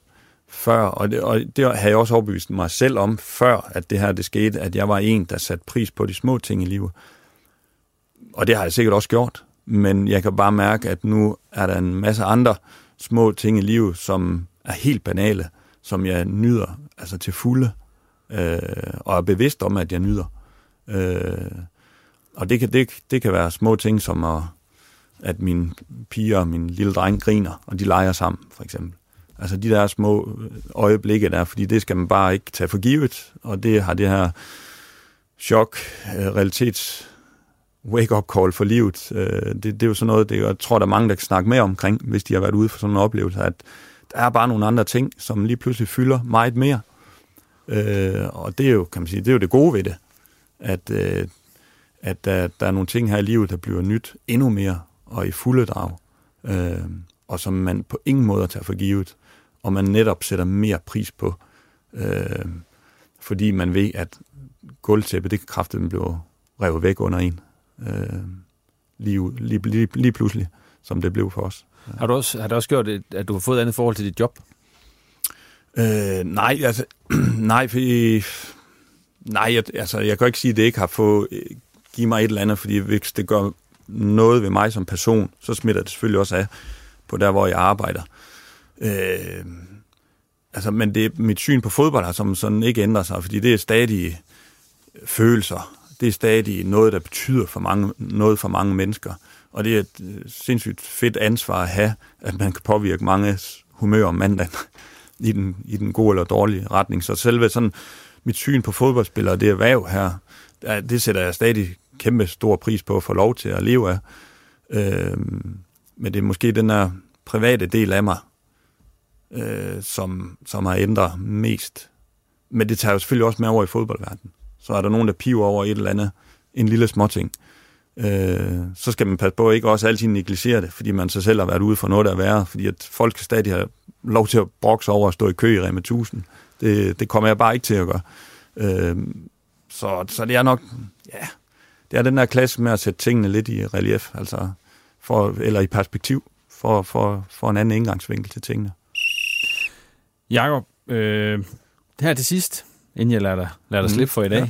[SPEAKER 5] før, og det, og det har jeg også overbevist mig selv om, før at det her det skete, at jeg var en, der satte pris på de små ting i livet. Og det har jeg sikkert også gjort, men jeg kan bare mærke, at nu er der en masse andre små ting i livet, som er helt banale, som jeg nyder altså til fulde, øh, og er bevidst om, at jeg nyder. Øh, og det kan, det, det kan være små ting, som at, at min piger og min lille dreng griner, og de leger sammen, for eksempel. Altså de der små øh, øjeblikke der, fordi det skal man bare ikke tage for givet, og det har det her chok, øh, realitets wake-up call for livet. Øh, det, det er jo sådan noget, det, jeg tror, der er mange, der kan snakke mere omkring, hvis de har været ude for sådan en oplevelse, at der er bare nogle andre ting, som lige pludselig fylder meget mere. Øh, og det er jo, kan man sige, det er jo det gode ved det, at, at der, der er nogle ting her i livet, der bliver nyt endnu mere og i fulde drag, og som man på ingen måde tager for givet og man netop sætter mere pris på, øh, fordi man ved, at gulvtæppet, det kan kraftigt blive revet væk under en. Øh, lige, lige, lige, lige pludselig, som det blev for os.
[SPEAKER 3] Har, du også, har det også gjort, at du har fået et andet forhold til dit job?
[SPEAKER 5] Øh, nej, altså, (clears throat) nej, fordi, nej, jeg, altså, jeg kan ikke sige, at det ikke har fået, give mig et eller andet, fordi hvis det gør noget ved mig som person, så smitter det selvfølgelig også af på der, hvor jeg arbejder. Øh, altså, men det mit syn på fodbold, har som sådan ikke ændret sig, fordi det er stadig følelser. Det er stadig noget, der betyder for mange, noget for mange mennesker. Og det er et øh, sindssygt fedt ansvar at have, at man kan påvirke mange humør om mandagen (laughs) i den, i den gode eller dårlige retning. Så selve sådan mit syn på fodboldspillere, det erhverv her, det sætter jeg stadig kæmpe stor pris på at få lov til at leve af. Øh, men det er måske den der private del af mig, øh, som, som har ændret mest. Men det tager jo selvfølgelig også med over i fodboldverdenen. Så er der nogen, der piver over et eller andet, en lille småting. Øh, så skal man passe på at ikke også altid negligere det, fordi man så selv har været ude for noget, der er værre, fordi at folk skal stadig have lov til at brokse over at stå i kø i Rema 1000. Det, det kommer jeg bare ikke til at gøre. Øh, så, så det er nok, ja, det er den der klasse med at sætte tingene lidt i relief, altså for, eller i perspektiv, for, for, for en anden indgangsvinkel til tingene.
[SPEAKER 3] Jakob, øh, her til sidst, inden jeg lader dig, lader dig mm, slippe for i dag, ja.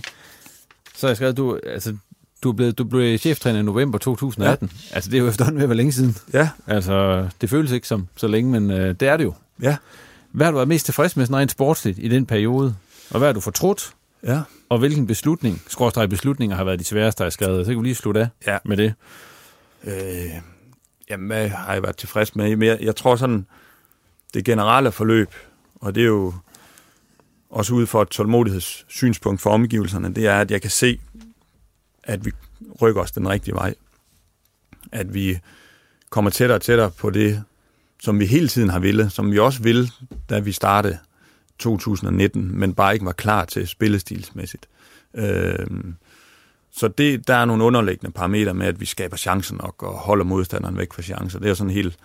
[SPEAKER 3] så har jeg skrevet, du, altså, Du blev, du blev cheftræner i november 2018. Ja. Altså, det er jo efterhånden ved at være længe siden.
[SPEAKER 5] Ja.
[SPEAKER 3] Altså, det føles ikke som så længe, men øh, det er det jo.
[SPEAKER 5] Ja.
[SPEAKER 3] Hvad har du været mest tilfreds med sådan rent sportsligt i den periode? Og hvad har du fortrudt?
[SPEAKER 5] Ja.
[SPEAKER 3] Og hvilken beslutning, skråstrej beslutninger, har været de sværeste, der er skrevet? Så kan vi lige slutte af
[SPEAKER 5] ja.
[SPEAKER 3] med det.
[SPEAKER 5] Øh, jamen, hvad har jeg været tilfreds med? Jeg, jeg tror sådan, det generelle forløb, og det er jo også ud fra et tålmodighedssynspunkt for omgivelserne, det er, at jeg kan se, at vi rykker os den rigtige vej. At vi kommer tættere og tættere på det, som vi hele tiden har ville, som vi også ville, da vi startede 2019, men bare ikke var klar til spillestilsmæssigt. Øh, så det, der er nogle underliggende parametre med, at vi skaber chancer nok og holder modstanderen væk fra chancer. Det er sådan helt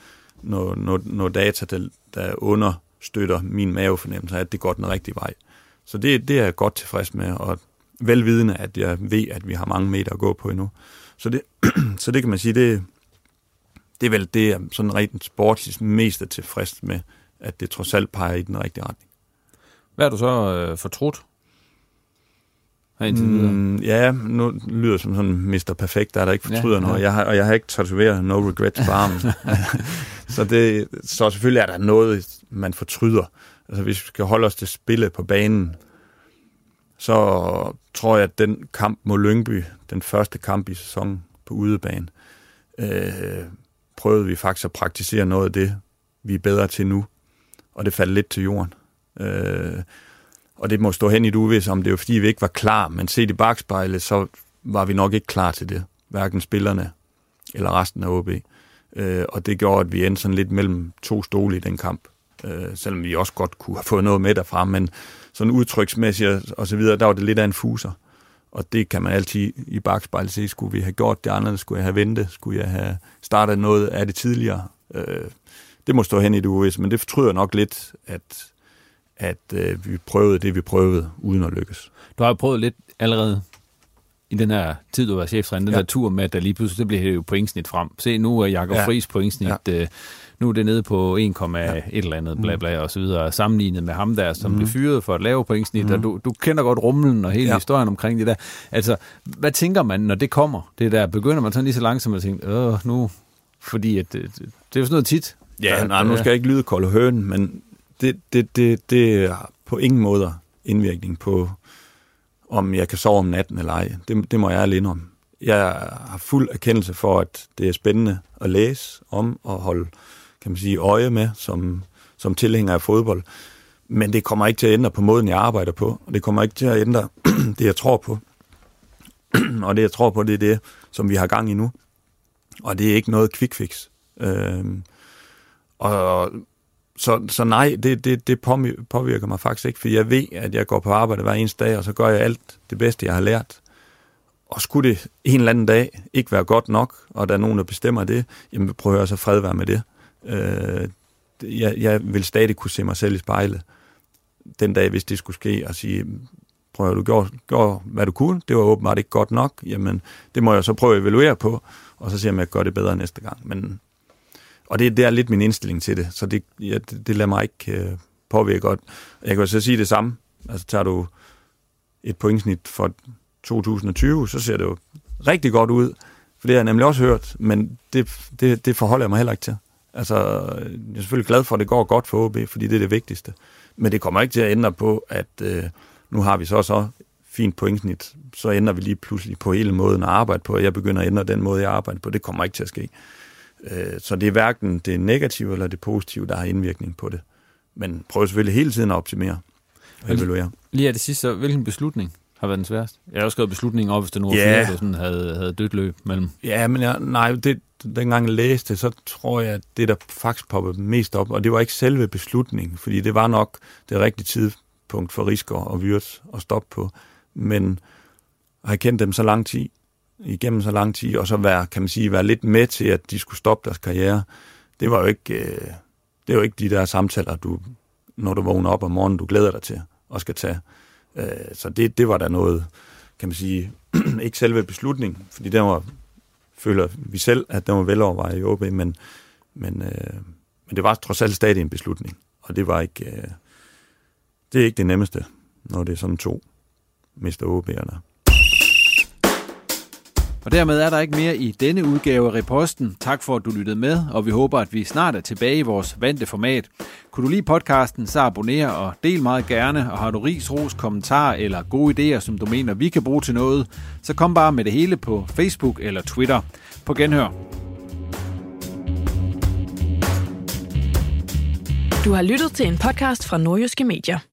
[SPEAKER 5] noget, noget, noget data, der, der under støtter min mavefornemmelse at det går den rigtige vej. Så det, det er jeg godt tilfreds med, og velvidende, at jeg ved, at vi har mange meter at gå på endnu. Så det, (clears throat) så det kan man sige, det, det er vel det, jeg sådan rent sportsligt mest er tilfreds med, at det trods alt peger i den rigtige retning.
[SPEAKER 3] Hvad er du så øh, fortrudt?
[SPEAKER 5] Mm, ja, nu lyder det som sådan Mr. Perfekt, der er der ikke fortryder ja, noget. Ja. Jeg har, og jeg har ikke tatoveret no regrets på armen. (laughs) så, det, så selvfølgelig er der noget, man fortryder. Altså hvis vi skal holde os til spillet på banen, så tror jeg, at den kamp mod Lyngby, den første kamp i sæsonen på udebane, øh, prøvede vi faktisk at praktisere noget af det, vi er bedre til nu. Og det faldt lidt til jorden. Øh, og det må stå hen i det uvis, om det er fordi, vi ikke var klar, men set i bagspejlet, så var vi nok ikke klar til det. Hverken spillerne eller resten af OB. Øh, og det gjorde, at vi endte sådan lidt mellem to stole i den kamp. Øh, selvom vi også godt kunne have fået noget med derfra, men sådan udtryksmæssigt og så videre, der var det lidt af en fuser. Og det kan man altid i bagspejlet se, skulle vi have gjort det andet, skulle jeg have ventet, skulle jeg have startet noget af det tidligere. Øh, det må stå hen i det uvis, men det fortryder nok lidt, at, at øh, vi prøvede det, vi prøvede, uden at lykkes.
[SPEAKER 3] Du har jo prøvet lidt allerede i den her tid, du var cheftræner, den ja. der tur med, at der lige pludselig, det blev jo pointsnit frem. Se, nu er Jakob ja. Friis pointsnit, ja. øh, nu er det nede på 1,1 ja. et eller andet, bla bla, og så videre, sammenlignet med ham der, som mm. blev fyret for at lave pointsnit, mm. og du, du kender godt rumlen og hele ja. historien omkring det der. Altså, hvad tænker man, når det kommer, det der? Begynder man sådan lige så langsomt at tænke, åh, nu, fordi at, det, det er jo sådan noget tit.
[SPEAKER 5] Ja, der, nej, nu skal jeg ikke lyde kold høn, men det, det, det, det er på ingen måde indvirkning på, om jeg kan sove om natten eller ej. Det, det må jeg alene om. Jeg har fuld erkendelse for, at det er spændende at læse om og holde kan man sige, øje med som, som tilhænger af fodbold. Men det kommer ikke til at ændre på måden, jeg arbejder på, og det kommer ikke til at ændre (clears throat) det, jeg tror på. (clears throat) og det, jeg tror på, det er det, som vi har gang i nu. Og det er ikke noget quick fix. Øh, og så, så nej, det, det, det påvirker mig faktisk ikke, for jeg ved, at jeg går på arbejde hver eneste dag, og så gør jeg alt det bedste, jeg har lært. Og skulle det en eller anden dag ikke være godt nok, og der er nogen, der bestemmer det, jamen prøver jeg så fred være med det. Øh, jeg, jeg vil stadig kunne se mig selv i spejlet den dag, hvis det skulle ske, og sige, prøv at du gjorde, gjorde, hvad du kunne, det var åbenbart ikke godt nok, jamen det må jeg så prøve at evaluere på, og så se, om jeg gør det bedre næste gang. Men, og det, det er lidt min indstilling til det, så det, ja, det, det lader mig ikke øh, påvirke godt. Jeg kan så sige det samme, altså tager du et pointsnit for 2020, så ser det jo rigtig godt ud, for det har jeg nemlig også hørt, men det, det, det forholder jeg mig heller ikke til. Altså, jeg er selvfølgelig glad for, at det går godt for OB, fordi det er det vigtigste. Men det kommer ikke til at ændre på, at øh, nu har vi så så fint pointsnit, så ændrer vi lige pludselig på hele måden at arbejde på, og jeg begynder at ændre den måde, jeg arbejder på. Det kommer ikke til at ske. Øh, så det er hverken det negative eller det positive, der har indvirkning på det. Men prøv selvfølgelig hele tiden at optimere og evaluere.
[SPEAKER 3] Lige af det sidste, hvilken beslutning har været den sværeste? Jeg har også skrevet beslutningen op, hvis det nu var yeah. flere, der sådan havde, havde dødt løb mellem.
[SPEAKER 5] Ja, men jeg, nej, det, dengang jeg læste, så tror jeg, at det, der faktisk poppede mest op, og det var ikke selve beslutningen, fordi det var nok det rigtige tidspunkt for Risker og Vyrt at stoppe på, men at have kendt dem så lang tid, igennem så lang tid, og så være, kan man sige, være lidt med til, at de skulle stoppe deres karriere, det var jo ikke, øh, det var ikke de der samtaler, du, når du vågner op om morgenen, du glæder dig til og skal tage. Øh, så det, det var der noget, kan man sige, (clears throat) ikke selve beslutningen, fordi den var føler vi selv, at den var velovervejet i OB, men, men, øh, men det var trods alt stadig en beslutning, og det var ikke, øh, det er ikke det nemmeste, når det er sådan to mister OB'erne.
[SPEAKER 3] Og dermed er der ikke mere i denne udgave af Reposten. Tak for, at du lyttede med, og vi håber, at vi snart er tilbage i vores vante format. Kunne du lide podcasten, så abonner og del meget gerne, og har du ris, ros, kommentarer eller gode idéer, som du mener, vi kan bruge til noget, så kom bare med det hele på Facebook eller Twitter. På genhør.
[SPEAKER 2] Du har lyttet til en podcast fra Nordjyske Medier.